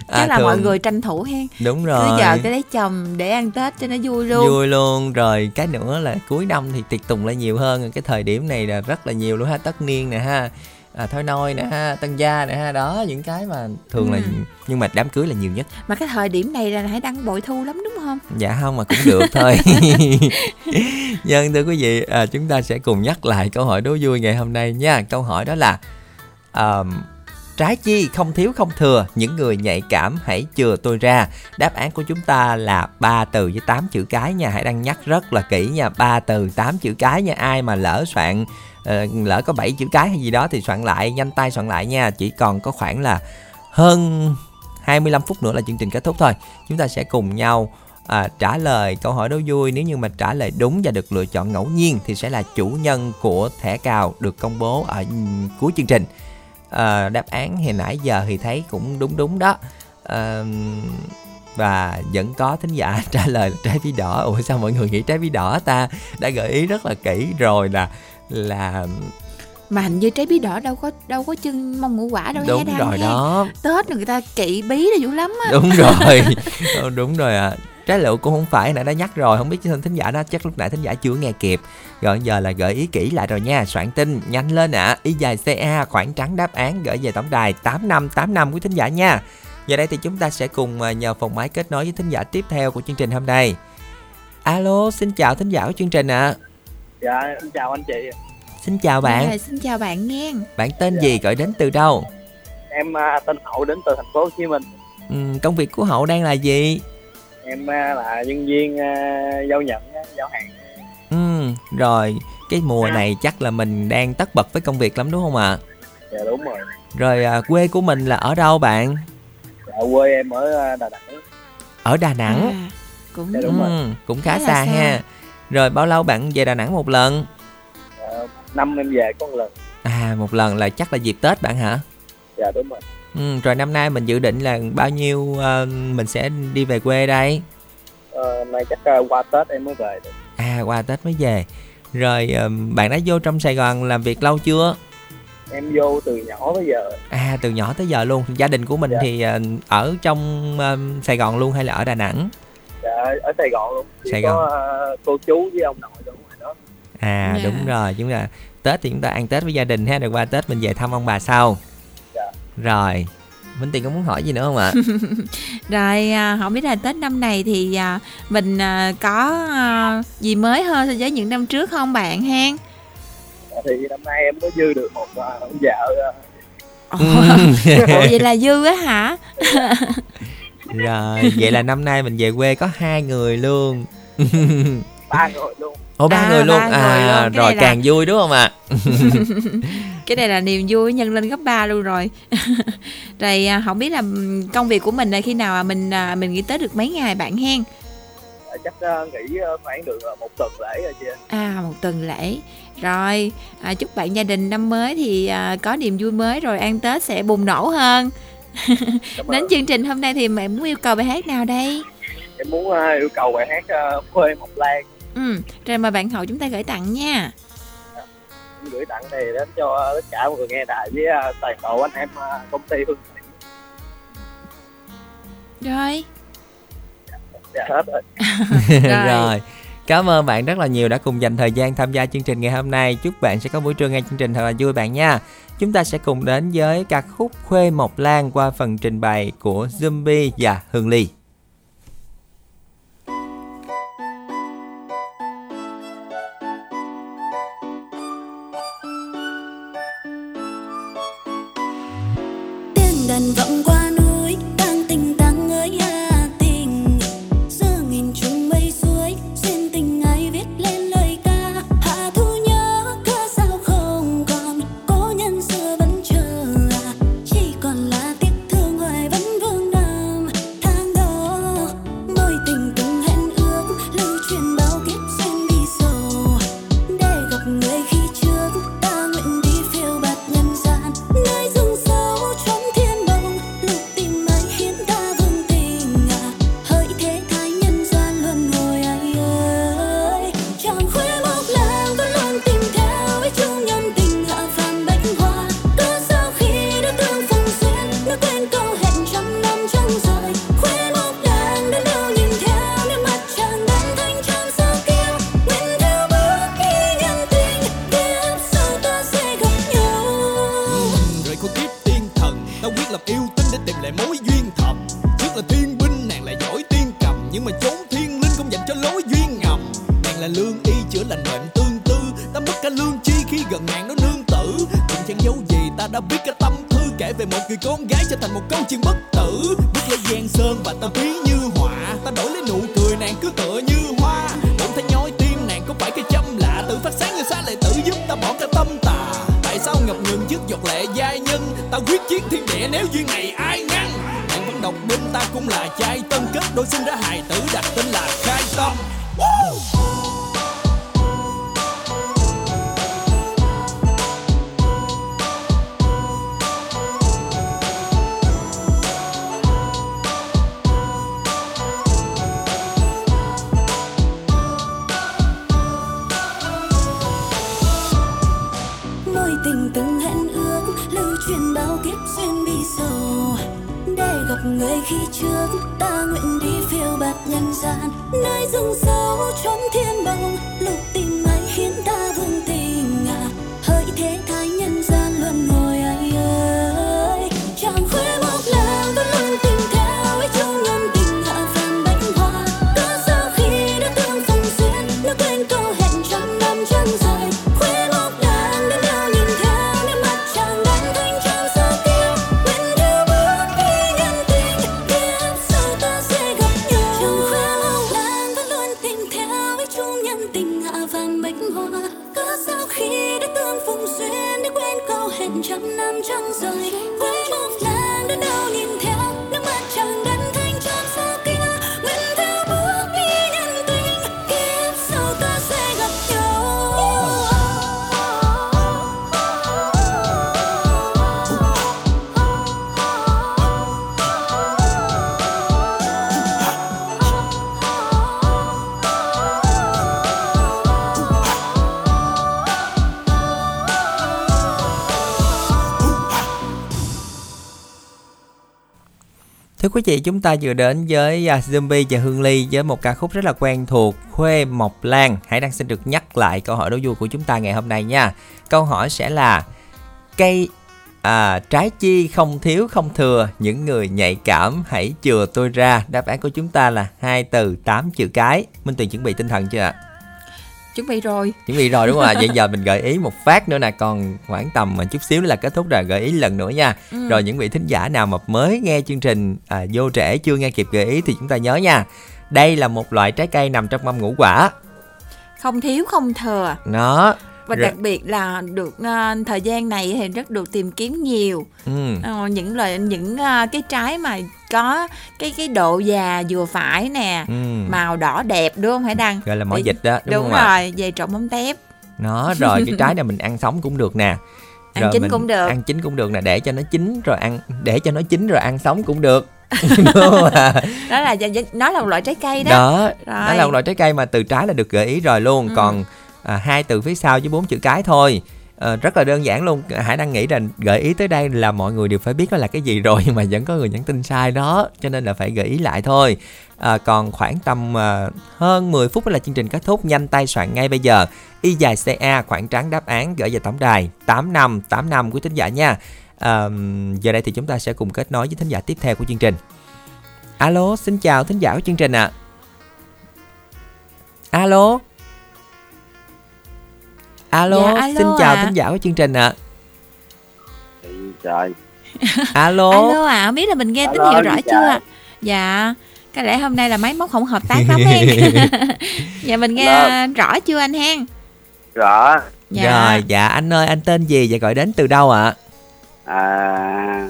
À, Chắc là mọi thường- người tranh thủ hen. Đúng rồi. Cứ giờ cái lấy chồng để ăn Tết cho nó vui luôn. vui luôn rồi cái nữa là cuối năm thì tiệc tùng lại nhiều hơn cái thời điểm này là rất là nhiều luôn ha tất niên nè ha à, thôi nôi nè ha tân gia nè ha đó những cái mà thường là Ừ. nhưng mà đám cưới là nhiều nhất Mà cái thời điểm này là Hải Đăng bội thu lắm đúng không? dạ không mà cũng được thôi dân [LAUGHS] thưa quý vị à, chúng ta sẽ cùng nhắc lại câu hỏi đố vui ngày hôm nay nha câu hỏi đó là ờm, trái chi không thiếu không thừa những người nhạy cảm hãy chừa tôi ra đáp án của chúng ta là ba từ với 8 chữ cái nha hãy đang nhắc rất là kỹ nha ba từ 8 chữ cái nha ai mà lỡ soạn Ờ, lỡ có 7 chữ cái hay gì đó thì soạn lại nhanh tay soạn lại nha. Chỉ còn có khoảng là hơn 25 phút nữa là chương trình kết thúc thôi. Chúng ta sẽ cùng nhau à, trả lời câu hỏi đố vui. Nếu như mà trả lời đúng và được lựa chọn ngẫu nhiên thì sẽ là chủ nhân của thẻ cào được công bố ở ừ, cuối chương trình. À, đáp án hồi nãy giờ thì thấy cũng đúng đúng đó. À, và vẫn có thính giả [LAUGHS] trả lời là trái bí đỏ. Ủa sao mọi người nghĩ trái bí đỏ ta? Đã gợi ý rất là kỹ rồi là là Mà hình như trái bí đỏ đâu có đâu có chân mông ngũ quả đâu đúng rồi nha. đó. Tết người ta kỵ bí là dữ lắm á. đúng rồi. [LAUGHS] Ờ, đúng rồi à trái lựu cũng không phải nãy đã nhắc rồi. Không biết thính thính giả đó chắc lúc nãy thính giả chưa nghe kịp. Rồi giờ là gợi ý kỹ lại rồi nha. Soạn tin nhanh lên ạ. Y dài ca khoảng trắng đáp án gửi về tổng đài tám năm tám năm của thính giả nha. Giờ đây thì chúng ta sẽ cùng à, nhờ phòng máy kết nối với thính giả tiếp theo của chương trình hôm nay. Alo xin chào thính giả của chương trình ạ dạ em chào anh chị xin chào bạn Rồi, xin chào bạn nghe. bạn tên gì gọi đến từ đâu em à, tên hậu đến từ thành phố Hồ Chí Minh Ừm, công việc của hậu đang là gì em à, là nhân viên à, giao nhận giao hàng Ừ, rồi cái mùa này chắc là mình đang tất bật với công việc lắm đúng không ạ? dạ đúng rồi Rồi à, quê của mình là ở đâu bạn? dạ quê em ở à, Đà Nẵng Ở Đà Nẵng. À, cũng Dạ, đúng rồi. Ừ, cũng khá Khá xa xa. ha. Rồi bao lâu bạn về Đà Nẵng một lần? à, năm em về có một lần À một lần là chắc là dịp Tết bạn hả? dạ đúng rồi Ừ, rồi năm nay mình dự định là bao nhiêu à, mình sẽ đi về quê đây? Ờ, nay chắc à, qua Tết em mới về được À qua Tết mới về. Rồi à, bạn đã vô trong Sài Gòn làm việc lâu chưa? em vô từ nhỏ tới giờ À từ nhỏ tới giờ luôn. Gia đình của mình Dạ. thì à, ở trong à, Sài Gòn luôn hay là ở Đà Nẵng? Dạ, ở Sài Gòn luôn chỉ Sài có Gòn. à, cô chú với ông nội luôn rồi đó À Dạ. đúng rồi, chúng ta Tết thì chúng ta ăn Tết với gia đình ha, rồi qua Tết mình về thăm ông bà sau. Dạ. Rồi, Minh Tiền có muốn hỏi gì nữa không ạ? [LAUGHS] Rồi à, không biết là Tết năm này thì à, mình à, có gì mới hơn so với những năm trước không bạn hen? Thì năm nay em có dư được một ông vợ. Ủa, [LAUGHS] [LAUGHS] vậy là dư á hả? Rồi, vậy là năm nay mình về quê có hai người luôn. [LAUGHS] ba người luôn Ồ ba À, người luôn. ba người à, luôn. Cái rồi là- càng vui đúng không ạ? [LAUGHS] Cái này là niềm vui nhân lên gấp ba luôn rồi. [LAUGHS] rồi à, không biết là công việc của mình là khi nào à, mình à, mình nghỉ Tết được mấy ngày bạn hen? Chắc à, nghỉ à, khoảng được à, một tuần lễ rồi chị À một tuần lễ. Rồi, à, chúc bạn gia đình năm mới thì à, có niềm vui mới rồi ăn Tết sẽ bùng nổ hơn. [LAUGHS] Đến ơn. chương trình hôm nay thì mẹ muốn yêu cầu bài hát nào đây? em muốn à, yêu cầu bài hát à, quê Mộc Lan Ừ, rồi mời bạn hậu chúng ta gửi tặng nha. Em gửi tặng này đến cho tất cả mọi người nghe đài với à, toàn bộ anh em à, công ty Hương Thịnh. Rồi. dạ hết rồi [LAUGHS] [LAUGHS] Rồi. rồi. Cảm ơn bạn rất là nhiều đã cùng dành thời gian tham gia chương trình ngày hôm nay. Chúc bạn sẽ có buổi trưa nghe chương trình thật là vui bạn nha. Chúng ta sẽ cùng đến với ca khúc Khuê Mộc Lan qua phần trình bày của Zombie và Hương Ly. Quý vị, chúng ta vừa đến với à, Zombie và Hương Ly với một ca khúc rất là quen thuộc Khuê Mộc Lan. Hãy đang xin được nhắc lại câu hỏi đố vui của chúng ta ngày hôm nay nha. Câu hỏi sẽ là cây à, trái chi không thiếu không thừa những người nhạy cảm hãy chừa tôi ra. Đáp án của chúng ta là hai từ tám chữ cái. Minh Tuyền chuẩn bị tinh thần chưa ạ? Chuẩn bị rồi. Chuẩn bị rồi đúng không [LAUGHS] ạ? Vậy giờ mình gợi ý một phát nữa nè, còn khoảng tầm mà chút xíu nữa là kết thúc rồi, gợi ý lần nữa nha. Ừ. Rồi những vị thính giả nào mà mới nghe chương trình à, vô trễ chưa nghe kịp gợi ý thì chúng ta nhớ nha. Đây là một loại trái cây nằm trong mâm ngũ quả. Không thiếu không thừa. Nó Và Rồi- đặc biệt là được ờ, thời gian này thì rất được tìm kiếm nhiều. Ừ. Ờ, những loại những ờ, cái trái mà có cái cái độ già vừa phải nè, Ừ. màu đỏ đẹp đúng không Hải Đăng? Gọi là mỏ dịch đó, đúng đúng không rồi, về trộn mắm tép. Nó rồi cái trái này mình ăn sống cũng được nè. Ăn Rồi chín mình cũng được. Ăn chín cũng được nè, để cho nó chín rồi ăn để cho nó chín rồi ăn sống cũng được. [LAUGHS] đúng? Đó là nó là một loại trái cây đó. đó Rồi. đó là một loại trái cây mà từ trái là được gợi ý rồi luôn Ừ. còn à, hai từ phía sau với bốn chữ cái thôi. À, rất là đơn giản luôn. Hải đang nghĩ rằng gợi ý tới đây là mọi người đều phải biết nó là cái gì rồi nhưng [LAUGHS] mà vẫn có người nhắn tin sai đó cho nên là phải gợi ý lại thôi. À, còn khoảng tầm à, hơn 10 phút là chương trình kết thúc. Nhanh tay soạn ngay bây giờ. Y dài ca khoảng trắng đáp án gửi về tổng đài. Tám năm tám năm quý thính giả nha. À, giờ đây thì chúng ta sẽ cùng kết nối với thính giả tiếp theo của chương trình. Alo xin chào thính giả của chương trình ạ. Alo? Alo, Dạ, alo xin chào ạ. thính giả của chương trình ạ trời alo Alo ạ, biết là mình nghe tín Alo, hiệu rõ dạ. chưa? Dạ. Có lẽ hôm nay là máy móc không hợp tác lắm hen. [LAUGHS] dạ mình nghe Alo. rõ chưa anh hen? rõ Dạ. rồi dạ anh ơi anh tên gì và gọi đến từ đâu ạ à,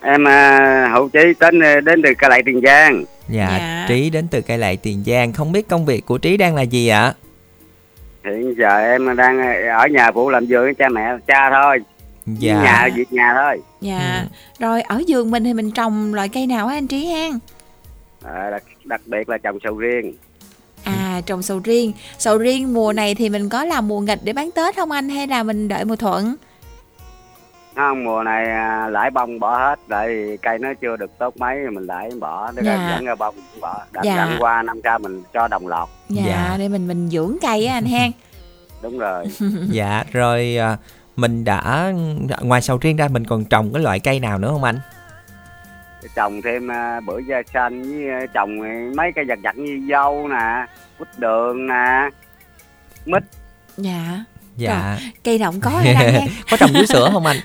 em à, hậu chí tính à, đến từ cây lại tiền giang dạ, Dạ. trí đến từ cây lậy tiền giang không biết công việc của trí đang là gì ạ hiện giờ em đang ở nhà phụ làm vườn với cha mẹ cha thôi dạ nhà việc nhà thôi Dạ. Rồi ở giường mình thì mình trồng loại cây nào á anh Trí hen? à, đặc, đặc biệt là trồng sầu riêng À trồng sầu riêng. Sầu riêng mùa này thì mình có làm mùa nghịch để bán Tết không anh hay là mình đợi mùa thuận? Không mùa này à, lãi bông bỏ hết tại vì cây nó chưa được tốt mấy mình lại bỏ nó Dạ. dẫn ra bông cũng bỏ đặng Dạ. dạ. qua năm sau mình cho đồng lọt Dạ, Dạ. để mình mình dưỡng cây á anh [LAUGHS] hen. đúng rồi [LAUGHS] dạ rồi à, mình đã ngoài sầu riêng ra mình còn trồng cái loại cây nào nữa không anh trồng thêm à, bưởi da xanh với trồng mấy cây giặt giặt như dâu nè quýt đường nè mít dạ dạ cây nào cũng có [LAUGHS] hết anh hen có trồng vú sữa không anh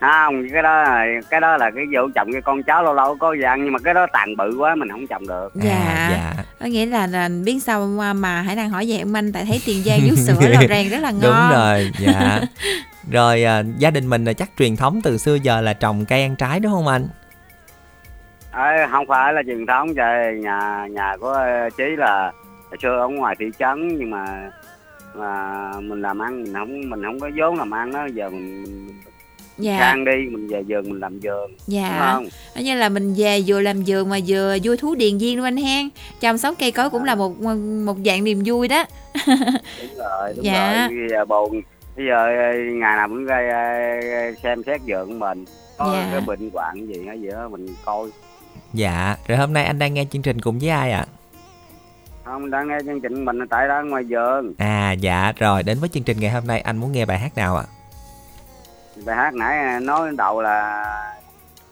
không cái đó là cái đó là cái vụ trồng cái con cháu lâu lâu có ăn nhưng mà cái đó tàn bự quá mình không trồng được. Dạ. Dạ. Có nghĩa là, là biết sao mà, mà hãy đang hỏi về ông anh tại thấy tiền giang [LAUGHS] vú sữa rau rang rất là ngon. đúng rồi dạ. [LAUGHS] Rồi à, gia đình mình là chắc truyền thống từ xưa giờ là trồng cây ăn trái đúng không anh? Ê, không phải là truyền thống trời nhà nhà của chí là hồi xưa ở ngoài thị trấn nhưng mà mà mình làm ăn mình không mình không có vốn làm ăn đó giờ mình dạ. Sang đi mình về vườn mình làm vườn đúng dạ không? Nói như là mình về vừa làm vườn mà vừa vui thú điền viên luôn anh hen chăm sóc cây cối cũng là một một dạng niềm vui đó. Đúng rồi đúng Dạ. rồi. Bây giờ buồn. Bây giờ ờ, ngày nào cũng ra xem xét vườn của mình. Có Dạ. cái bệnh hoạn gì ở giữa mình coi. Dạ rồi hôm nay anh đang nghe chương trình cùng với ai ạ? Không đang nghe chương trình mình tại đó ngoài vườn à dạ rồi đến với chương trình ngày hôm nay anh muốn nghe bài hát nào ạ bài hát nãy nói đầu là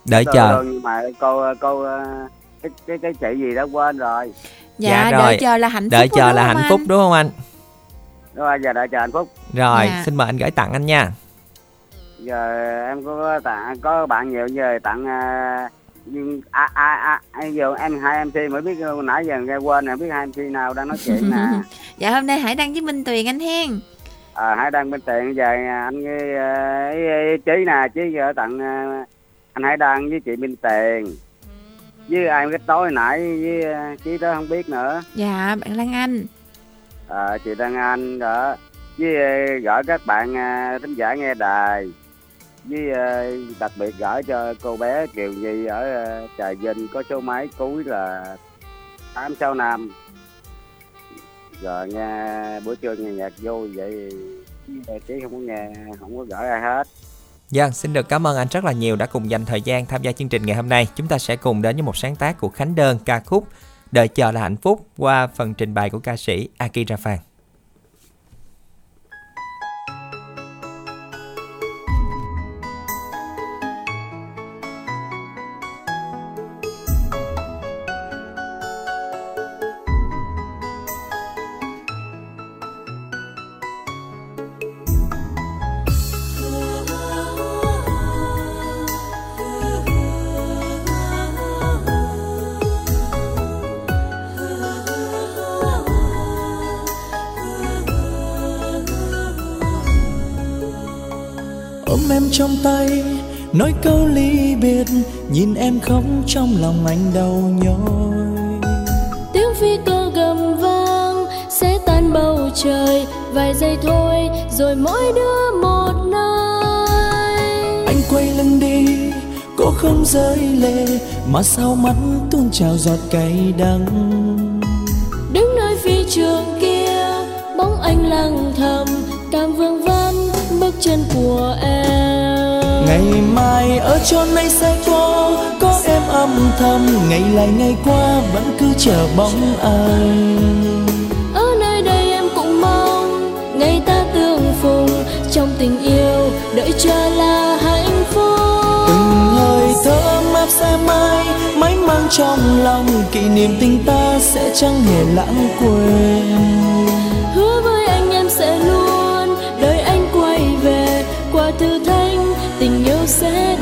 đợi Tôi chờ. luôn, nhưng mà cô cô ờ, cái cái cái chị gì đó quên rồi. Dạ, Dạ đợi rồi. chờ là hạnh phúc đợi đúng chờ không là hạnh anh? phúc đúng không anh? Rồi giờ đợi chờ hạnh phúc. Rồi Dạ. xin mời anh gửi tặng anh nha. Giờ em có tặng có bạn nhiều giờ tặng ờ, nhưng à, à, à, à, giờ em hai mc mới biết nãy giờ nghe quên nè biết hai mc nào đang nói chuyện nè. [LAUGHS] Dạ hôm nay hải đăng với minh tuyền anh hen à, hai đang bên tiền giờ anh với ờ, ý, ý, trí nè trí giờ tặng ờ, anh hải đăng với chị minh tiền. Với ai cái tối nãy với ờ, chí đó không biết nữa. Dạ bạn lan anh. À, chị Đăng Anh đó. Với ờ, gửi các bạn ờ, thính giả nghe đài. Với ờ, đặc biệt gửi cho cô bé Kiều Nhi ở ờ, Trà Vinh có số máy cuối là tám sáu năm rồi nghe buổi trưa nghe nhạc vô vậy chứ không có nghe không có gửi ai hết Vâng, xin được cảm ơn anh rất là nhiều đã cùng dành thời gian tham gia chương trình ngày hôm nay. Chúng ta sẽ cùng đến với một sáng tác của Khánh Đơn ca khúc Đợi chờ là hạnh phúc qua phần trình bày của ca sĩ Akira Phan. Nói câu ly biệt nhìn em khóc trong lòng anh đau nhói. Tiếng phi cơ gầm vang sẽ tan bầu trời vài giây thôi rồi mỗi đứa một nơi. Anh quay lưng đi cô không rơi lệ mà sao mắt tuôn trào giọt cay đắng. Đứng nơi phi trường kia bóng anh lặng thầm cảm vương vấn bước chân của em ngày mai ở chốn này sẽ có có em âm thầm ngày lại ngày qua vẫn cứ chờ bóng anh ở nơi đây em cũng mong ngày ta tương phùng. Trong tình yêu đợi chờ là hạnh phúc. Từng hơi thở ấm áp sẽ mãi mãi mang trong lòng. Kỷ niệm tình ta sẽ chẳng hề lãng quên. Hứa với anh em sẽ luôn đợi anh quay về qua thử thách tình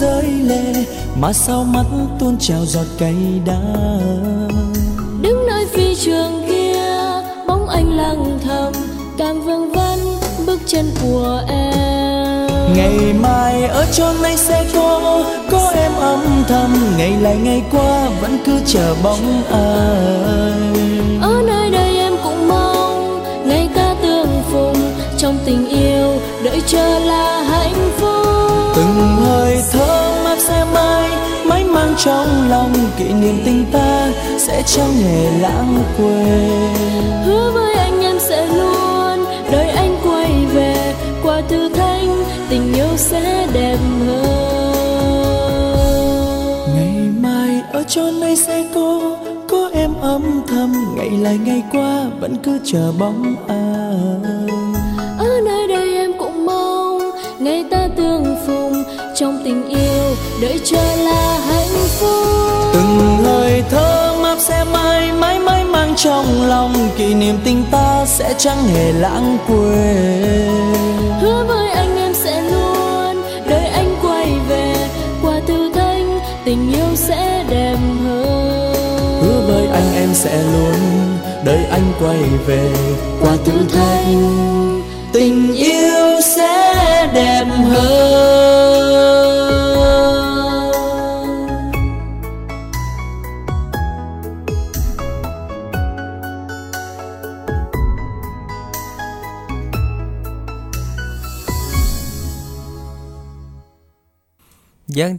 rơi lệ mà sao mắt tuôn trào giọt cay đắng. Đứng nơi phi trường kia bóng anh càng vương vấn bước chân của em. Ngày mai ở chốn này sẽ có có em âm thầm ngày lại ngày qua vẫn cứ chờ bóng ai ở nơi đây em cũng mong ngày ta tương phùng trong tình yêu đợi chờ là hạnh phúc từng hơi thở mát sẽ mãi mãi mang trong lòng kỷ niệm tình ta sẽ chẳng hề lãng quên. Hứa với anh em sẽ luôn đợi anh quay về. Qua thử thách tình yêu sẽ đẹp hơn. Ngày mai ở chốn này sẽ có có em âm thầm. Ngày lại ngày qua vẫn cứ chờ bóng ai đợi chờ là hạnh phúc. Từng hơi thở mát sẽ mãi mãi mãi mang trong lòng. Kỷ niệm tình ta sẽ chẳng hề lãng quên. Hứa với anh em sẽ luôn đợi anh quay về. Qua thử thách tình yêu sẽ đẹp hơn. Hứa với anh em sẽ luôn đợi anh quay về. Qua thử thách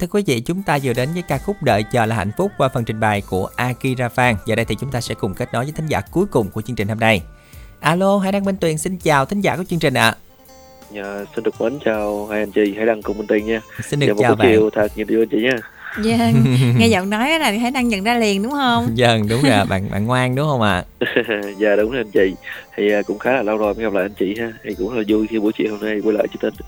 thưa quý vị, chúng ta vừa đến với ca khúc Đợi chờ là hạnh phúc qua phần trình bày của Akira Phan. Giờ đây thì chúng ta sẽ cùng kết nối với thính giả cuối cùng của chương trình hôm nay. Alo, Hải Đăng Minh Tuyền xin chào thính giả của chương trình ạ. Dạ, xin được mến chào hai anh chị Hải Đăng cùng Minh Tiền nha. Xin được dạ, chào buổi bạn. chiều thật nhiều điều anh chị nha. Dạ, [LAUGHS] nghe giọng nói là thấy đang nhận ra liền đúng không? Dân đúng rồi, bạn bạn ngoan đúng không ạ? [LAUGHS] dạ đúng rồi anh chị. Thì à, cũng khá là lâu rồi mới gặp lại anh chị ha. Thì cũng rất là vui khi buổi chiều hôm nay quay lại chương trình.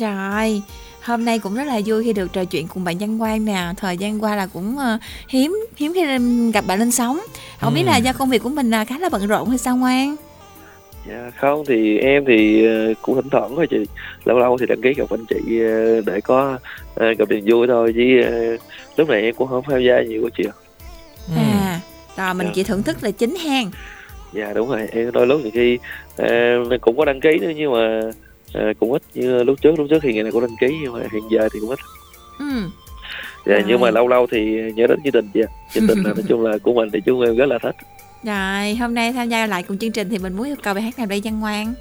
Rồi, hôm nay cũng rất là vui khi được trò chuyện cùng bạn Văn Quang nè. Thời gian qua là cũng ờ, hiếm hiếm khi gặp bạn lên sóng. Không biết Ừ. là do công việc của mình là khá là bận rộn hay sao Ngoan? Dạ không thì em thì ờ, cũng thỉnh thoảng thôi chị. Lâu lâu thì đăng ký gặp anh chị ờ, để có gặp niềm vui thôi chứ lúc này em cũng không tham gia nhiều quá chị. À, rồi mình Dạ. chỉ thưởng thức là chính hang. Dạ đúng rồi, em đôi lúc thì khi ờ, cũng có đăng ký nữa nhưng mà ờ, cũng ít như lúc trước lúc trước thì ngày nào cũng đăng ký nhưng mà hiện giờ thì cũng ít Ừ. dạ Rồi. nhưng mà lâu lâu thì nhớ đến gia đình dạ gia đình là nói [LAUGHS] chung là của mình thì chúng em rất là thích Rồi, hôm nay tham gia lại cùng chương trình thì mình muốn yêu cầu bài hát nào đây Văn Ngoan?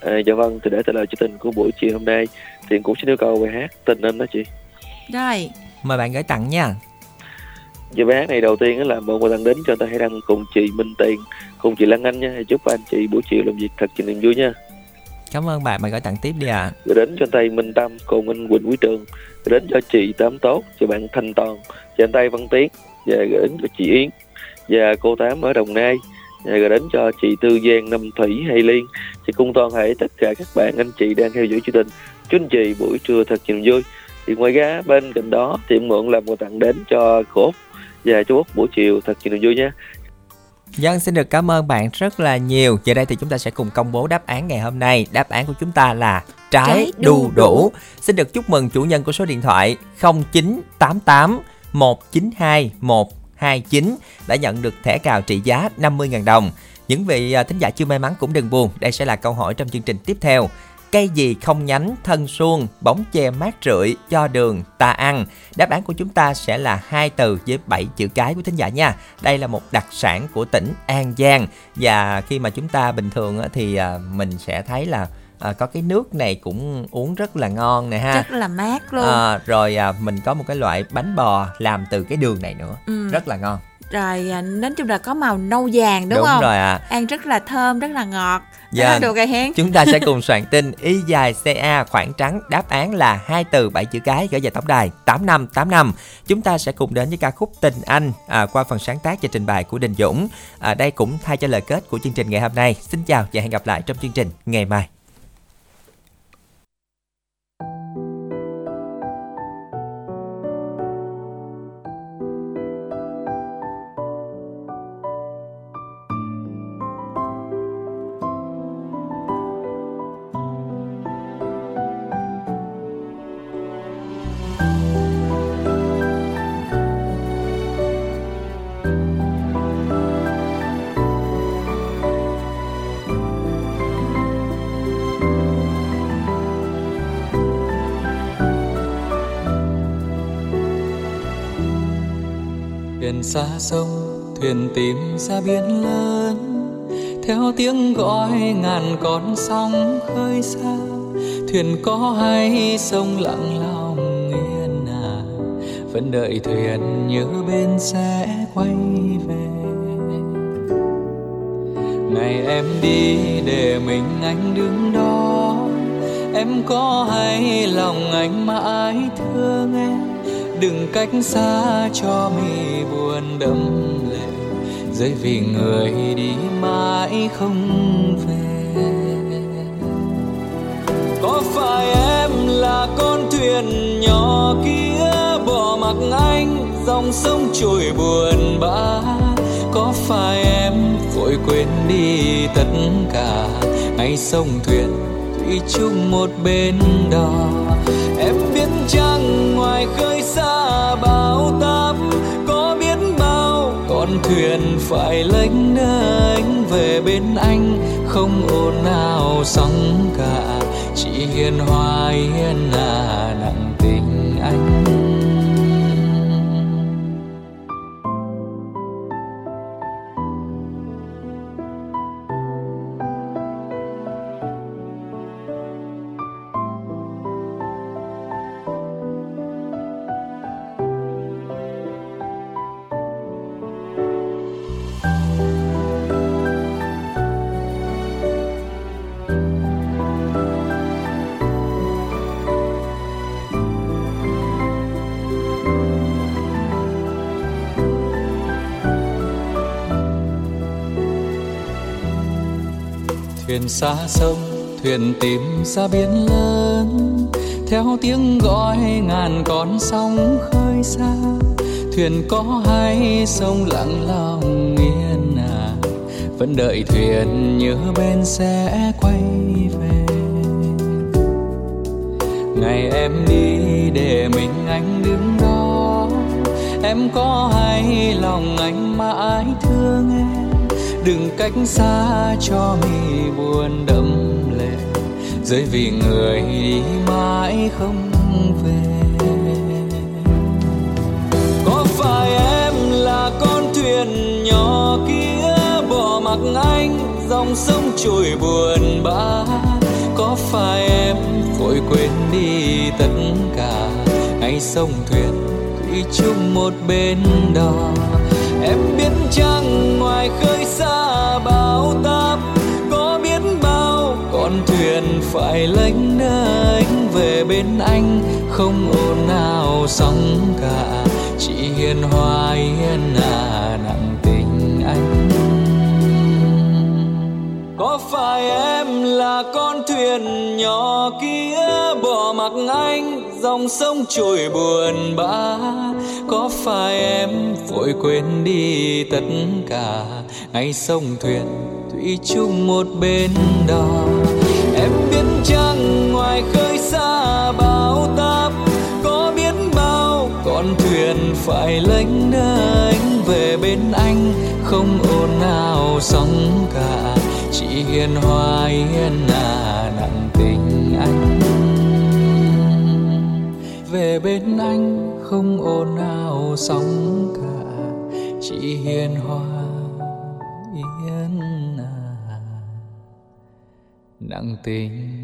à, dạ vâng thì để trả lời chương trình của buổi chiều hôm nay thì cũng xin yêu cầu bài hát tình anh đó chị Rồi, Mời bạn gửi tặng nha. Dạ bài hát này đầu tiên á là một tặng đến cho ta hãy đăng cùng chị Minh Tiền cùng chị Lan Anh nha chúc anh chị buổi chiều làm việc thật nhiều niềm vui nha Cảm ơn bạn, bạn gửi tặng tiếp đi ạ. gửi đến cho anh Minh Tâm cùng anh Quỳnh Quý Trường. Gửi đến cho chị Tám Tốt cho bạn Thanh Toàn. Cho anh Tây Văn Tiến. Và gửi đến cho chị Yến. Và cô Tám ở Đồng Nai. Và gửi đến cho chị Tư Giang Năm Thủy Hay Liên. Thì cùng toàn thể tất cả các bạn anh chị đang theo dõi chương trình. Chúc anh chị buổi trưa thật nhiều vui. Thì ngoài ra bên cạnh đó thì mượn làm quà tặng đến cho cô và chú Út buổi chiều thật nhiều vui nha. Dân xin được cảm ơn bạn rất là nhiều. Giờ đây thì chúng ta sẽ cùng công bố đáp án ngày hôm nay. Đáp án của chúng ta là trái, Trái đu đủ. Xin được chúc mừng chủ nhân của số điện thoại 0988 192 129 đã nhận được thẻ cào trị giá 50.000 đồng. Những vị à, thính giả chưa may mắn cũng đừng buồn. Đây sẽ là câu hỏi trong chương trình tiếp theo. Cây gì không nhánh, thân suông, bóng che mát rượi, cho đường, ta ăn. Đáp án của chúng ta sẽ là hai từ với 7 chữ cái của thính giả nha. Đây là một đặc sản của tỉnh An Giang và khi mà chúng ta bình thường thì à, mình sẽ thấy là à, có cái nước này cũng uống rất là ngon nè ha. rất là mát luôn. À, rồi à, mình có một cái loại bánh bò làm từ cái đường này nữa, Ừ. rất là ngon. Rồi, à, nói chung là có màu nâu vàng đúng, Đúng không? rồi ạ. Ăn rất là thơm, rất là ngọt. Dạ. Được rồi. Chúng ta sẽ [LAUGHS] cùng soạn tin Y dài CA khoảng trắng đáp án là hai từ bảy chữ cái gửi về tổng đài 8585. Chúng ta sẽ cùng đến với ca khúc Tình Anh à, qua phần sáng tác và trình bày của Đình Dũng. À, đây cũng thay cho lời kết của chương trình ngày hôm nay. Xin chào và hẹn gặp lại trong chương trình ngày mai. Xa sông, thuyền tìm ra biển lớn. Theo tiếng gọi ngàn con sóng khơi xa, thuyền có hay sông lặng lòng yên à vẫn đợi thuyền nhớ bên sẽ quay về. Ngày em đi để mình anh đứng đó. Em có hay lòng anh mãi thương em? Đừng cách xa cho mi buồn đẫm lệ. Rơi vì người đi mãi không về. Có phải em là con thuyền nhỏ kia bỏ mặc anh, dòng sông trôi buồn bã? Có phải em vội quên đi tất cả, ngày sông thuyền thủy chung một bên đò? Con thuyền phải lênh đênh về bên anh, không ồn nào sóng cả. Chỉ hiền hòa hiền à nặng tình anh. Thuyền xa sông, thuyền tìm ra biển lớn. Theo tiếng gọi, ngàn con sóng khơi xa. Thuyền có hay sông lặng lòng yên à vẫn đợi thuyền nhớ bên sẽ quay về. Ngày em đi để mình anh đứng đó. Em có hay lòng anh mãi thương em? Đừng cách xa cho mi buồn đẫm lệ. Rơi vì người đi mãi không về. Có phải em là con thuyền nhỏ kia bỏ mặc anh, dòng sông trôi buồn bã? Có phải em vội quên đi tất cả ngay sông thuyền thủy chung một bên đò? Em biết chăng ngoài khơi thuyền phải lênh đênh về bên anh, không ồn nào sóng cả. Chỉ hiền hòa hiền à nặng tình anh. Có phải em là con thuyền nhỏ kia bỏ mặc anh, dòng sông trôi buồn bã? Có phải em vội quên đi tất cả, ngày sông thuyền thủy chung một bên đò? Ngoài khơi xa bao táp, có biết bao con thuyền phải lênh đênh về bên anh, không ồn nào sóng cả, chỉ hiền hòa hiền à nặng tình anh. Về bên anh không ồn nào sóng cả, chỉ hiền hòa yên à nặng tình